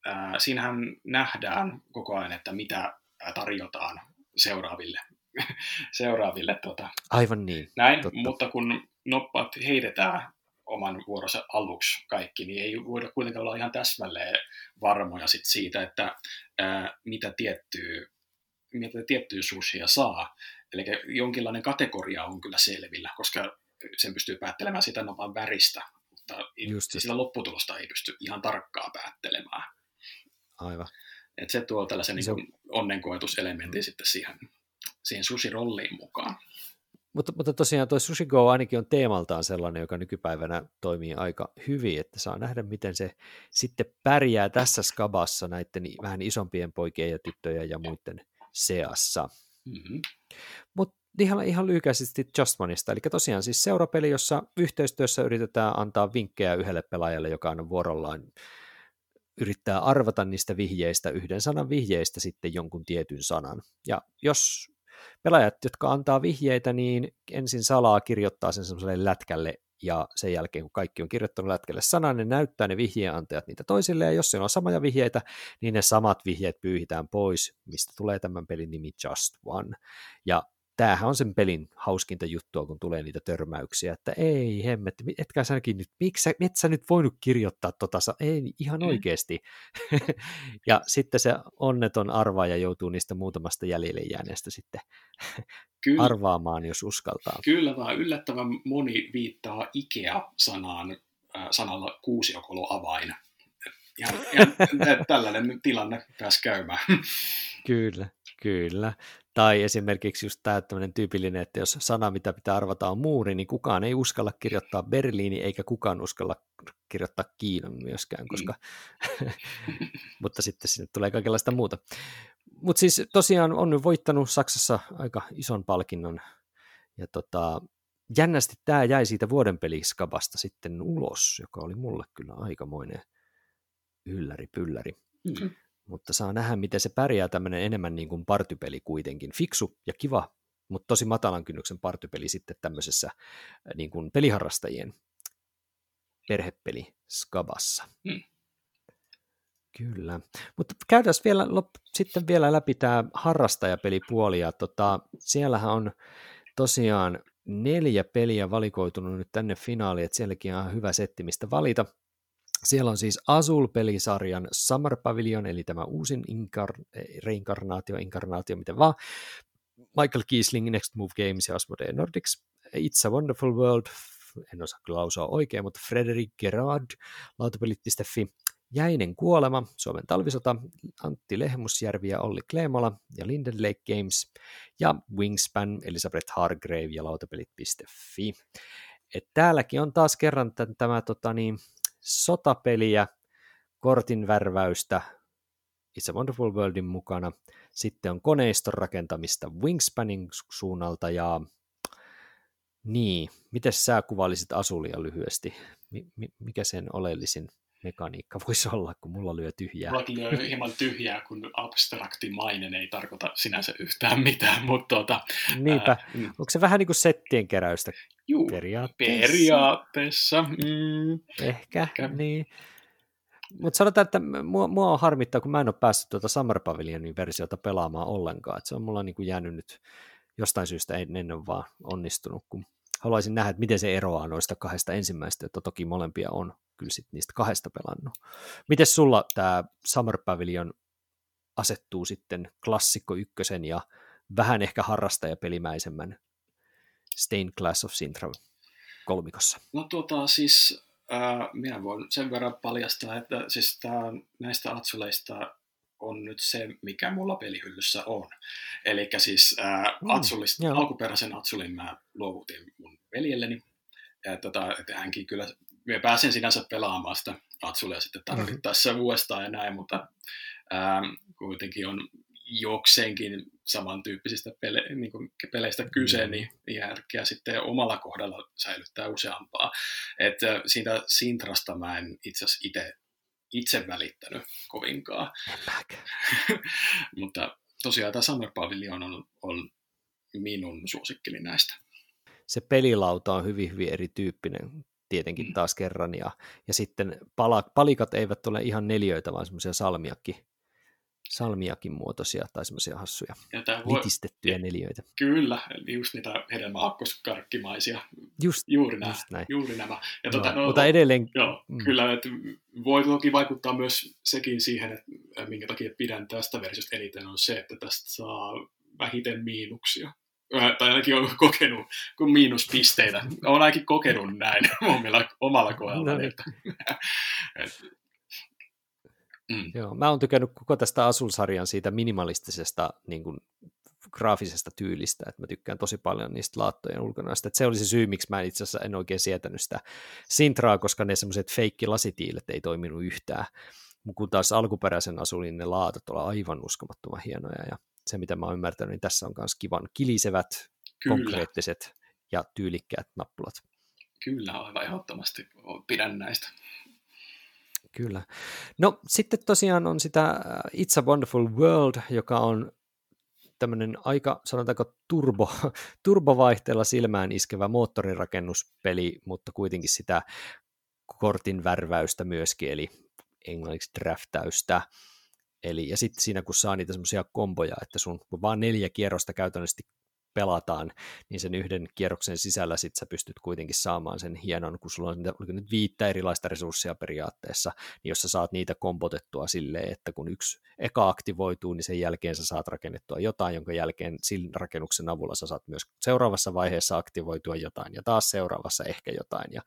äh, siinähän nähdään koko ajan, että mitä tarjotaan seuraaville, seuraaville tota, Aivan niin. Näin, totta. mutta kun noppat heitetään oman vuorossa aluksi kaikki, niin ei voida kuitenkaan olla ihan täsmälleen varmoja sit siitä, että ää, mitä tiettyä mitä tiettyjä sushia saa. Eli jonkinlainen kategoria on kyllä selvillä, koska sen pystyy päättelemään sitä vain väristä, mutta Just sitä lopputulosta ei pysty ihan tarkkaan päättelemään. Aivan. Et se tuo tällaisen se... niin onnenkoetuselementin mm. sitten siihen, siihen sushi-rolliin mukaan. Mutta, mutta tosiaan tuo Sushi Go ainakin on teemaltaan sellainen, joka nykypäivänä toimii aika hyvin, että saa nähdä, miten se sitten pärjää tässä skabassa näiden vähän isompien poikien ja tyttöjen ja muiden seassa. Mm-hmm. Mutta ihan, ihan lyhykäisesti Justmonista, eli tosiaan siis seurapeli, jossa yhteistyössä yritetään antaa vinkkejä yhdelle pelaajalle, joka on vuorollaan yrittää arvata niistä vihjeistä, yhden sanan vihjeistä sitten jonkun tietyn sanan. Ja jos pelaajat, jotka antaa vihjeitä, niin ensin salaa kirjoittaa sen semmoiselle lätkälle ja sen jälkeen kun kaikki on kirjoittanut lätkälle sanan, ne näyttää ne vihjeenantajat niitä toisille, ja jos siellä on samoja vihjeitä, niin ne samat vihjeet pyyhitään pois, mistä tulee tämän pelin nimi Just One. Ja tämähän on sen pelin hauskinta juttua, kun tulee niitä törmäyksiä, että ei hemmet, etkä säkin nyt, miksi sä, et sä nyt voinut kirjoittaa tota, ei ihan mm. oikeasti. ja sitten se onneton arvaaja joutuu niistä muutamasta jäljelle jääneestä sitten Kyllä, arvaamaan, jos uskaltaa. Kyllä vaan yllättävän moni viittaa IKEA-sanaan äh, sanalla kuusiokolo avain. Ihan, ihan tällainen tilanne pääsi käymään. Kyllä, Kyllä. Tai esimerkiksi just tämä tämmöinen tyypillinen, että jos sana, mitä pitää arvata on muuri, niin kukaan ei uskalla kirjoittaa Berliini, eikä kukaan uskalla kirjoittaa Kiinan myöskään, koska... Mm. mutta sitten sinne tulee kaikenlaista muuta. Mutta siis tosiaan on nyt voittanut Saksassa aika ison palkinnon, ja tota, jännästi tämä jäi siitä vuoden peliskabasta sitten ulos, joka oli mulle kyllä aikamoinen ylläri pylläri. Mm-hmm. Mutta saa nähdä, miten se pärjää tämmöinen enemmän niin kuin partypeli kuitenkin. Fiksu ja kiva, mutta tosi matalan kynnyksen partypeli sitten tämmöisessä äh, niin kuin peliharrastajien perhepeli skabassa. Mm. Kyllä, mutta käydään vielä lop- sitten vielä läpi tämä harrastajapelipuoli, ja tota, siellähän on tosiaan neljä peliä valikoitunut nyt tänne finaaliin, että sielläkin on hyvä setti, mistä valita. Siellä on siis Azul-pelisarjan Summer Pavilion, eli tämä uusin inkar- reinkarnaatio, inkarnaatio, miten vaan. Michael Kiesling, Next Move Games ja Asmodee Nordics. It's a Wonderful World, en osaa kyllä lausua oikein, mutta Frederick Gerard, lautapelit.fi. Jäinen kuolema, Suomen talvisota, Antti Lehmusjärvi ja Olli Kleemola ja Linden Lake Games ja Wingspan, Elisabeth Hargrave ja lautapelit.fi. Et täälläkin on taas kerran tämä tota niin, sotapeliä, kortin värväystä It's a Wonderful Worldin mukana, sitten on koneiston rakentamista Wingspanin suunnalta ja niin, miten sä kuvailisit Asulia lyhyesti? Mikä sen oleellisin mekaniikka voisi olla, kun mulla lyö tyhjää. Mulla lyö hieman tyhjää, kun abstraktimainen ei tarkoita sinänsä yhtään mitään, mutta tuota, Niinpä. Ää, mm. Onko se vähän niin kuin settien keräystä Juu, periaatteessa? periaatteessa. Mm, ehkä, ehkä, niin. Mutta sanotaan, että mua, mua on harmittaa, kun mä en ole päässyt tuota Summer Pavilionin versiota pelaamaan ollenkaan. Et se on mulla niin kuin jäänyt nyt jostain syystä en, en ole vaan onnistunut, kun haluaisin nähdä, että miten se eroaa noista kahdesta ensimmäistä, että toki molempia on kyllä sit niistä kahdesta pelannut. Miten sulla tämä Summer Pavilion asettuu sitten klassikko ykkösen ja vähän ehkä harrastajapelimäisemmän Stained Class of Sintra kolmikossa? No tuota siis, äh, minä voin sen verran paljastaa, että siis tää, näistä Atsuleista on nyt se, mikä mulla pelihyllyssä on. Eli siis äh, mm, Atsulista, alkuperäisen Atsulin mä luovutin mun veljelleni. Ja tota, että hänkin kyllä, mä pääsin sinänsä pelaamaan sitä Atsulia sitten tarvittaessa mm-hmm. uudestaan ja näin, mutta ähm, kuitenkin on jokseenkin samantyyppisistä pele, niin kuin peleistä kyse, mm. niin järkeä sitten omalla kohdalla säilyttää useampaa. että siitä Sintrasta mä en itse asiassa itse itse välittänyt kovinkaan. Mutta tosiaan tämä Summer Pavilion on, on minun suosikkini näistä. Se pelilauta on hyvin, hyvin erityyppinen tietenkin mm. taas kerran, ja, ja sitten pala, palikat eivät ole ihan neljöitä, vaan semmoisia salmiakki salmiakin muotoisia tai semmoisia hassuja voi... litistettyjä neliöitä. Kyllä, just niitä hedelmäakkoskarkkimaisia. Just, juuri, nämä, just näin. juuri nämä. Ja tuota, no, mutta edelleen... Joo, mm. kyllä, että voi toki vaikuttaa myös sekin siihen, että minkä takia pidän tästä versiosta eniten on se, että tästä saa vähiten miinuksia tai ainakin on kokenut kuin miinuspisteitä. Olen ainakin kokenut näin omilla, omalla kohdalla. No, niin. että, Mm. Joo, mä oon tykännyt koko tästä Asul-sarjan siitä minimalistisesta niin kuin, graafisesta tyylistä, että mä tykkään tosi paljon niistä laattojen ulkonaista. Että se oli se syy, miksi mä itse asiassa en oikein sietänyt sitä Sintraa, koska ne semmoiset feikki lasitiilet ei toiminut yhtään. Kun taas alkuperäisen Asulin ne laatat ovat aivan uskomattoman hienoja ja se, mitä mä oon ymmärtänyt, niin tässä on myös kivan kilisevät, Kyllä. konkreettiset ja tyylikkäät nappulat. Kyllä, aivan ehdottomasti pidän näistä. Kyllä. No sitten tosiaan on sitä äh, It's a Wonderful World, joka on tämmöinen aika, sanotaanko turbo, turbovaihteella silmään iskevä moottorirakennuspeli, mutta kuitenkin sitä kortin värväystä myöskin, eli englanniksi draftäystä. Eli, ja sitten siinä kun saa niitä semmoisia komboja, että sun vaan neljä kierrosta käytännössä pelataan, niin sen yhden kierroksen sisällä sit sä pystyt kuitenkin saamaan sen hienon, kun sulla on nyt viittä erilaista resurssia periaatteessa, niin jos sä saat niitä kompotettua silleen, että kun yksi eka aktivoituu, niin sen jälkeen sä saat rakennettua jotain, jonka jälkeen sin rakennuksen avulla sä saat myös seuraavassa vaiheessa aktivoitua jotain, ja taas seuraavassa ehkä jotain, ja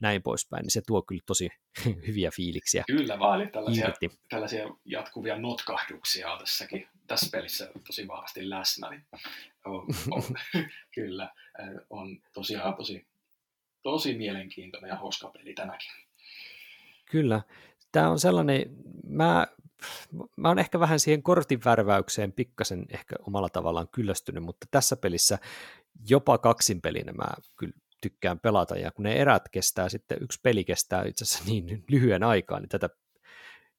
näin poispäin, niin se tuo kyllä tosi hyviä fiiliksiä. Kyllä vaan, eli tällaisia, tällaisia jatkuvia notkahduksia on tässäkin, tässä pelissä tosi vahvasti läsnä, niin on, on, kyllä, on tosiaan tosi, tosi mielenkiintoinen ja hauska peli tämäkin. Kyllä, tämä on sellainen, mä, mä oon ehkä vähän siihen kortin värväykseen pikkasen ehkä omalla tavallaan kyllästynyt, mutta tässä pelissä jopa kaksin pelinä mä kyllä tykkään pelata, ja kun ne erät kestää sitten, yksi peli kestää itse asiassa niin lyhyen aikaa, niin tätä,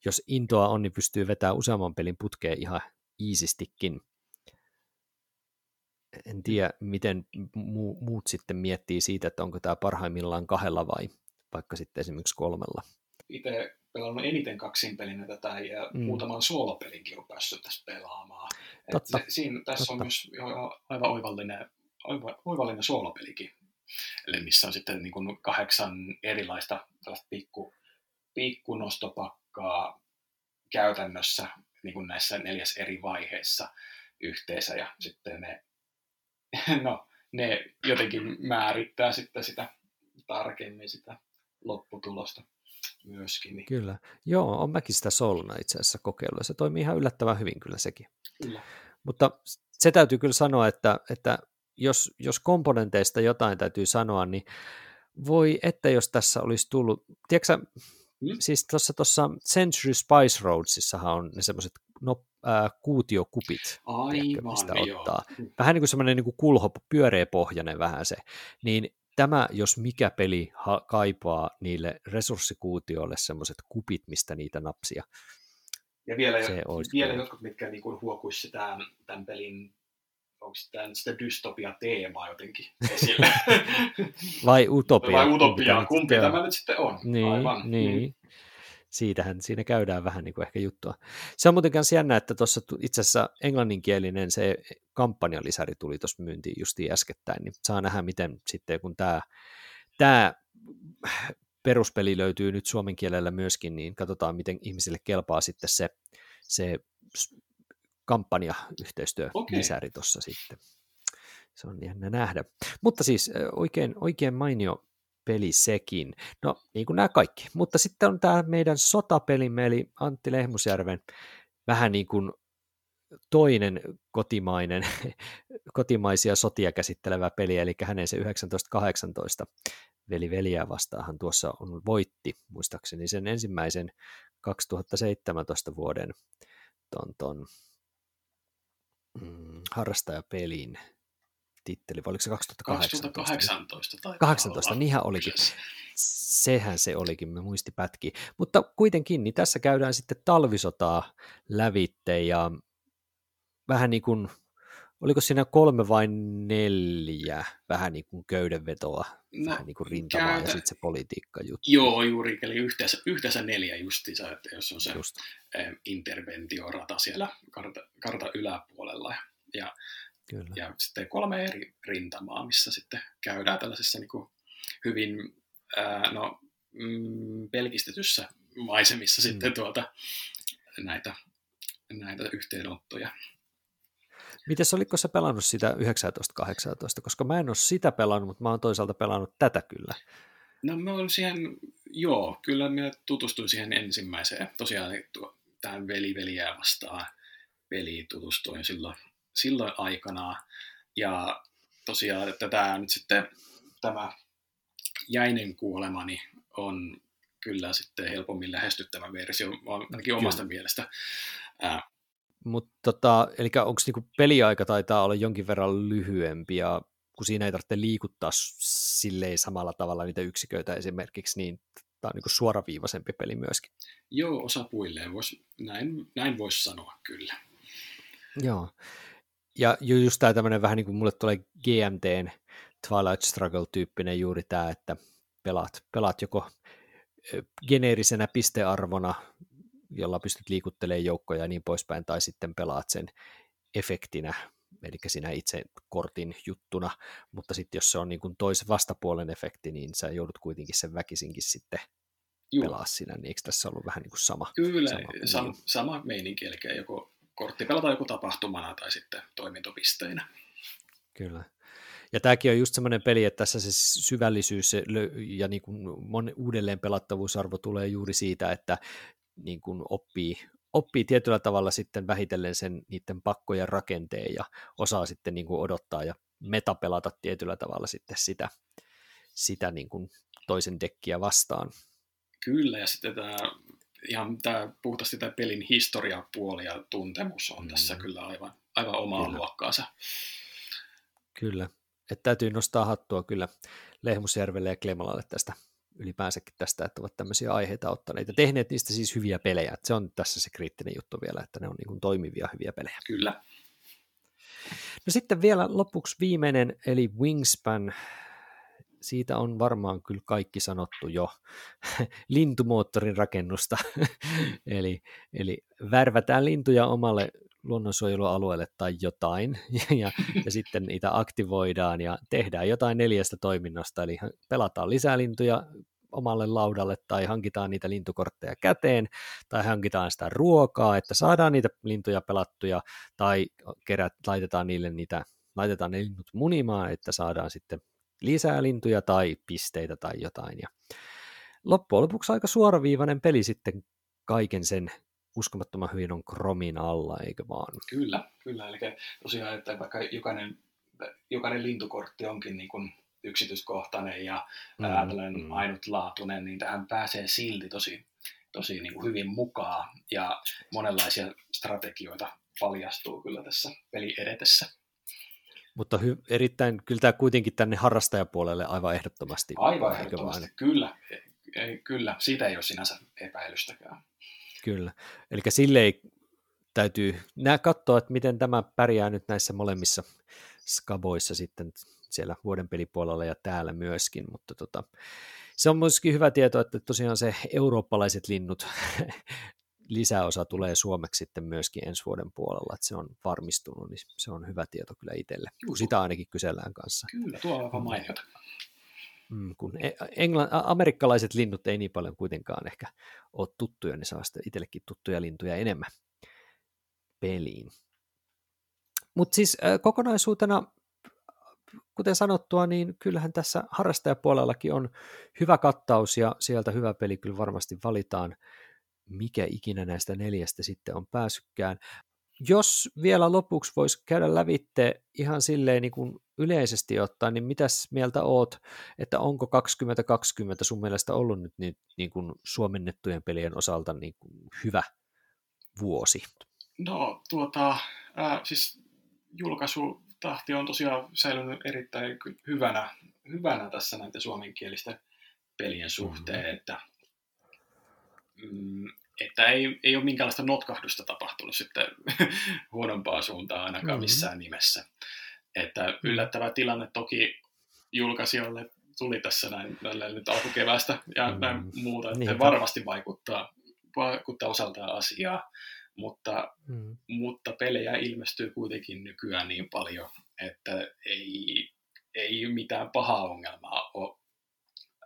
jos intoa on, niin pystyy vetämään useamman pelin putkeen ihan iisistikin. En tiedä, miten mu- muut sitten miettii siitä, että onko tämä parhaimmillaan kahdella vai vaikka sitten esimerkiksi kolmella. Itse pelannut eniten kaksin pelinä tätä ja mm. muutaman soolopelinkin on päässyt tässä pelaamaan. Totta. se, siinä, tässä Totta. on myös aivan oivallinen, oiva, oivallinen soolopelikin eli missä on sitten niin kuin kahdeksan erilaista pikku, pikkunostopakkaa käytännössä niin kuin näissä neljäs eri vaiheessa yhteensä ja sitten ne, no, ne jotenkin määrittää sitten sitä tarkemmin sitä lopputulosta myöskin. Niin. Kyllä. Joo, on mäkin sitä solna itse asiassa kokeillut se toimii ihan yllättävän hyvin kyllä sekin. Kyllä. Mutta se täytyy kyllä sanoa, että, että jos, jos komponenteista jotain täytyy sanoa, niin voi että jos tässä olisi tullut, tiedätkö mm. siis tuossa tuossa Century Spice Roadsissahan on ne semmoiset no, äh, kuutiokupit, Aivan, mistä joo. ottaa. Vähän niin kuin semmoinen niin kuin kulho, pyöreäpohjainen vähän se, niin tämä, jos mikä peli ha- kaipaa niille resurssikuutioille semmoiset kupit, mistä niitä napsia. Ja vielä, se vielä jotkut, mitkä niin huokuisi tämän, tämän pelin onko tämä sitä dystopia-teemaa jotenkin esille. Vai utopia. Vai utopia, kumpi, kumpi tämä nyt sitten on. Niin, Aivan. niin. Mm. Siitähän siinä käydään vähän niin kuin ehkä juttua. Se on muuten myös jännä, että tuossa itse asiassa englanninkielinen se kampanjalisäri tuli tuossa myyntiin justiin äskettäin, niin saa nähdä, miten sitten kun tämä, tämä peruspeli löytyy nyt suomen kielellä myöskin, niin katsotaan, miten ihmisille kelpaa sitten se, se kampanja-yhteistyö okay. lisäri tuossa sitten. Se on jännä nähdä. Mutta siis oikein, oikein mainio peli sekin. No, niin kuin nämä kaikki. Mutta sitten on tämä meidän sotapelimme, eli Antti Lehmusjärven vähän niin kuin toinen kotimainen, kotimaisia sotia käsittelevä peli, eli hänen se 1918 veli veliä vastaahan tuossa on voitti, muistaakseni sen ensimmäisen 2017 vuoden ton, ton mm, harrastajapelin titteli, vai oliko se 2018? 2018 tai 18, niinhän olikin. Sehän se olikin, me muisti pätki. Mutta kuitenkin, niin tässä käydään sitten talvisotaa lävitte ja vähän niin kuin, oliko siinä kolme vai neljä vähän niin kuin köydenvetoa, no, vähän niin kuin rintamaa käytä... ja sitten se politiikka juttu. Joo, juuri, eli yhteensä, yhteensä neljä justiinsa, että jos on se Just. interventiorata siellä karta, karta yläpuolella ja Kyllä. Ja sitten kolme eri rintamaa, missä sitten käydään tällaisessa niin kuin hyvin ää, no, mm, pelkistetyssä maisemissa mm. sitten tuota, näitä, näitä yhteenottoja. Mites olitko sä pelannut sitä 1918, koska mä en ole sitä pelannut, mutta mä oon toisaalta pelannut tätä kyllä. No mä olen siihen, joo, kyllä mä tutustuin siihen ensimmäiseen, tosiaan tähän veli veliä vastaan peliin tutustuin silloin silloin aikanaan. Ja tosiaan, että tämä nyt sitten tämä jäinen kuolemani on kyllä sitten helpommin lähestyttävä versio, ainakin omasta kyllä. mielestä. Mutta tota, eli onko niinku peliaika taitaa olla jonkin verran lyhyempi ja kun siinä ei tarvitse liikuttaa silleen samalla tavalla niitä yksiköitä esimerkiksi, niin tämä on niinku suoraviivaisempi peli myöskin. Joo, osapuilleen vois, näin, näin voisi sanoa kyllä. Joo, ja just tämä tämmöinen vähän niin kuin mulle tulee GMTn Twilight Struggle-tyyppinen juuri tämä, että pelaat, pelaat joko geneerisenä pistearvona, jolla pystyt liikuttelemaan joukkoja ja niin poispäin, tai sitten pelaat sen efektinä eli sinä itse kortin juttuna, mutta sitten jos se on niin kuin toisen vastapuolen efekti, niin sä joudut kuitenkin sen väkisinkin sitten Juu. pelaa sinä, niin eikö tässä ollut vähän niin kuin sama? Kyllä, sama, sam, niin. sama meininki, eli joko kortti pelataan joku tapahtumana tai sitten toimintopisteinä. Kyllä. Ja tämäkin on just semmoinen peli, että tässä se syvällisyys ja niin kuin uudelleen pelattavuusarvo tulee juuri siitä, että niin kuin oppii, oppii tietyllä tavalla sitten vähitellen sen niiden pakkojen rakenteen ja osaa sitten niin kuin odottaa ja metapelata tietyllä tavalla sitten sitä, sitä niin kuin toisen dekkiä vastaan. Kyllä, ja sitten tämä ihan tämä puhtaasti tämä pelin historiapuoli ja tuntemus on mm. tässä kyllä aivan, aivan omaa kyllä. luokkaansa. Kyllä, että täytyy nostaa hattua kyllä Lehmusjärvelle ja Klemalalle tästä ylipäänsäkin tästä, että ovat tämmöisiä aiheita ottaneet ja tehneet niistä siis hyviä pelejä. Että se on tässä se kriittinen juttu vielä, että ne on niin toimivia hyviä pelejä. Kyllä. No sitten vielä lopuksi viimeinen, eli Wingspan. Siitä on varmaan kyllä kaikki sanottu jo. Lintumoottorin rakennusta. eli, eli värvätään lintuja omalle luonnonsuojelualueelle tai jotain, ja, ja, sitten niitä aktivoidaan ja tehdään jotain neljästä toiminnasta, eli pelataan lisää lintuja omalle laudalle tai hankitaan niitä lintukortteja käteen tai hankitaan sitä ruokaa, että saadaan niitä lintuja pelattuja tai kerät, laitetaan niille niitä, laitetaan ne linnut munimaan, että saadaan sitten lisää lintuja tai pisteitä tai jotain. Ja loppujen lopuksi aika suoraviivainen peli sitten kaiken sen uskomattoman hyvin on Chromin alla, eikö vaan? Kyllä, kyllä. Eli tosiaan, että vaikka jokainen, jokainen lintukortti onkin niin kuin yksityiskohtainen ja mm, tällainen mm. ainutlaatuinen, niin tähän pääsee silti tosi, tosi niin kuin hyvin mukaan ja monenlaisia strategioita paljastuu kyllä tässä peli edetessä. Mutta hy- erittäin, kyllä tämä kuitenkin tänne harrastajapuolelle aivan ehdottomasti. Aivan ehdottomasti, kyllä. Ei, kyllä, siitä ei ole sinänsä epäilystäkään. Kyllä, eli sille ei täytyy nää katsoa, että miten tämä pärjää nyt näissä molemmissa skaboissa sitten siellä vuoden pelipuolella ja täällä myöskin, mutta tota, se on myöskin hyvä tieto, että tosiaan se eurooppalaiset linnut lisäosa tulee suomeksi sitten myöskin ensi vuoden puolella, että se on varmistunut, niin se on hyvä tieto kyllä itselle, kun sitä ainakin kysellään kanssa. Kyllä, tuo on aivan mainiota. Mm, kun e, engla- amerikkalaiset linnut ei niin paljon kuitenkaan ehkä ole tuttuja, niin saa sitten itsellekin tuttuja lintuja enemmän peliin. Mutta siis kokonaisuutena, kuten sanottua, niin kyllähän tässä harrastajapuolellakin on hyvä kattaus ja sieltä hyvä peli kyllä varmasti valitaan, mikä ikinä näistä neljästä sitten on päässytkään. Jos vielä lopuksi voisi käydä lävitte ihan silleen niin kuin yleisesti ottaen, niin mitäs mieltä oot, että onko 2020 sun mielestä ollut nyt niin, niin kuin suomennettujen pelien osalta niin kuin hyvä vuosi? No tuota, äh, siis julkaisutahti on tosiaan säilynyt erittäin hyvänä, hyvänä tässä näiden suomenkielisten pelien suhteen, mm-hmm. että mm, että ei, ei ole minkäänlaista notkahdusta tapahtunut sitten huonompaa suuntaan ainakaan mm-hmm. missään nimessä. Että mm-hmm. yllättävä tilanne toki julkaisijoille tuli tässä näin nyt alkukeväästä ja mm-hmm. näin muuta, että niin, varmasti vaikuttaa, vaikuttaa osaltaan asiaa, mutta, mm-hmm. mutta pelejä ilmestyy kuitenkin nykyään niin paljon, että ei, ei mitään pahaa ongelmaa ole,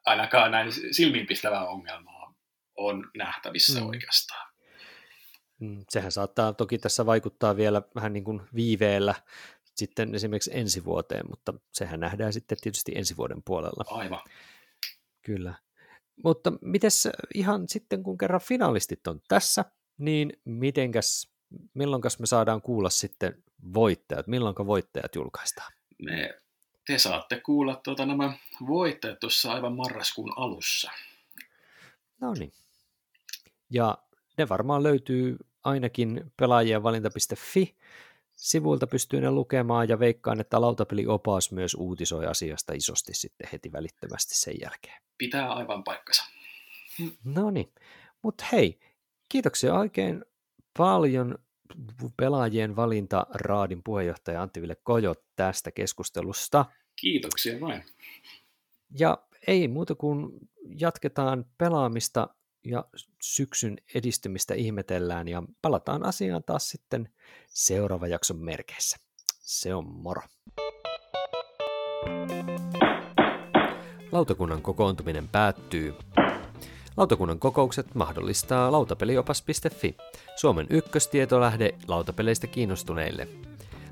ainakaan näin silmiinpistävää ongelmaa on nähtävissä mm. oikeastaan. Mm, sehän saattaa toki tässä vaikuttaa vielä vähän niin kuin viiveellä sitten esimerkiksi ensi vuoteen, mutta sehän nähdään sitten tietysti ensi vuoden puolella. Aivan. Kyllä. Mutta mites ihan sitten, kun kerran finalistit on tässä, niin mitenkäs, milloinkas me saadaan kuulla sitten voittajat, milloinka voittajat julkaistaan? Me, te saatte kuulla tuota, nämä voittajat tuossa aivan marraskuun alussa. No niin. Ja ne varmaan löytyy ainakin pelaajienvalinta.fi sivuilta pystyy ne lukemaan ja veikkaan, että lautapeliopas myös uutisoi asiasta isosti sitten heti välittömästi sen jälkeen. Pitää aivan paikkansa. No niin, mutta hei, kiitoksia oikein paljon pelaajien valinta Raadin puheenjohtaja Antti Ville Kojo tästä keskustelusta. Kiitoksia vain. Ja ei muuta kuin jatketaan pelaamista ja syksyn edistymistä ihmetellään ja palataan asiaan taas sitten seuraava jakson merkeissä. Se on moro. Lautakunnan kokoontuminen päättyy. Lautakunnan kokoukset mahdollistaa lautapeliopas.fi, Suomen ykköstietolähde lautapeleistä kiinnostuneille.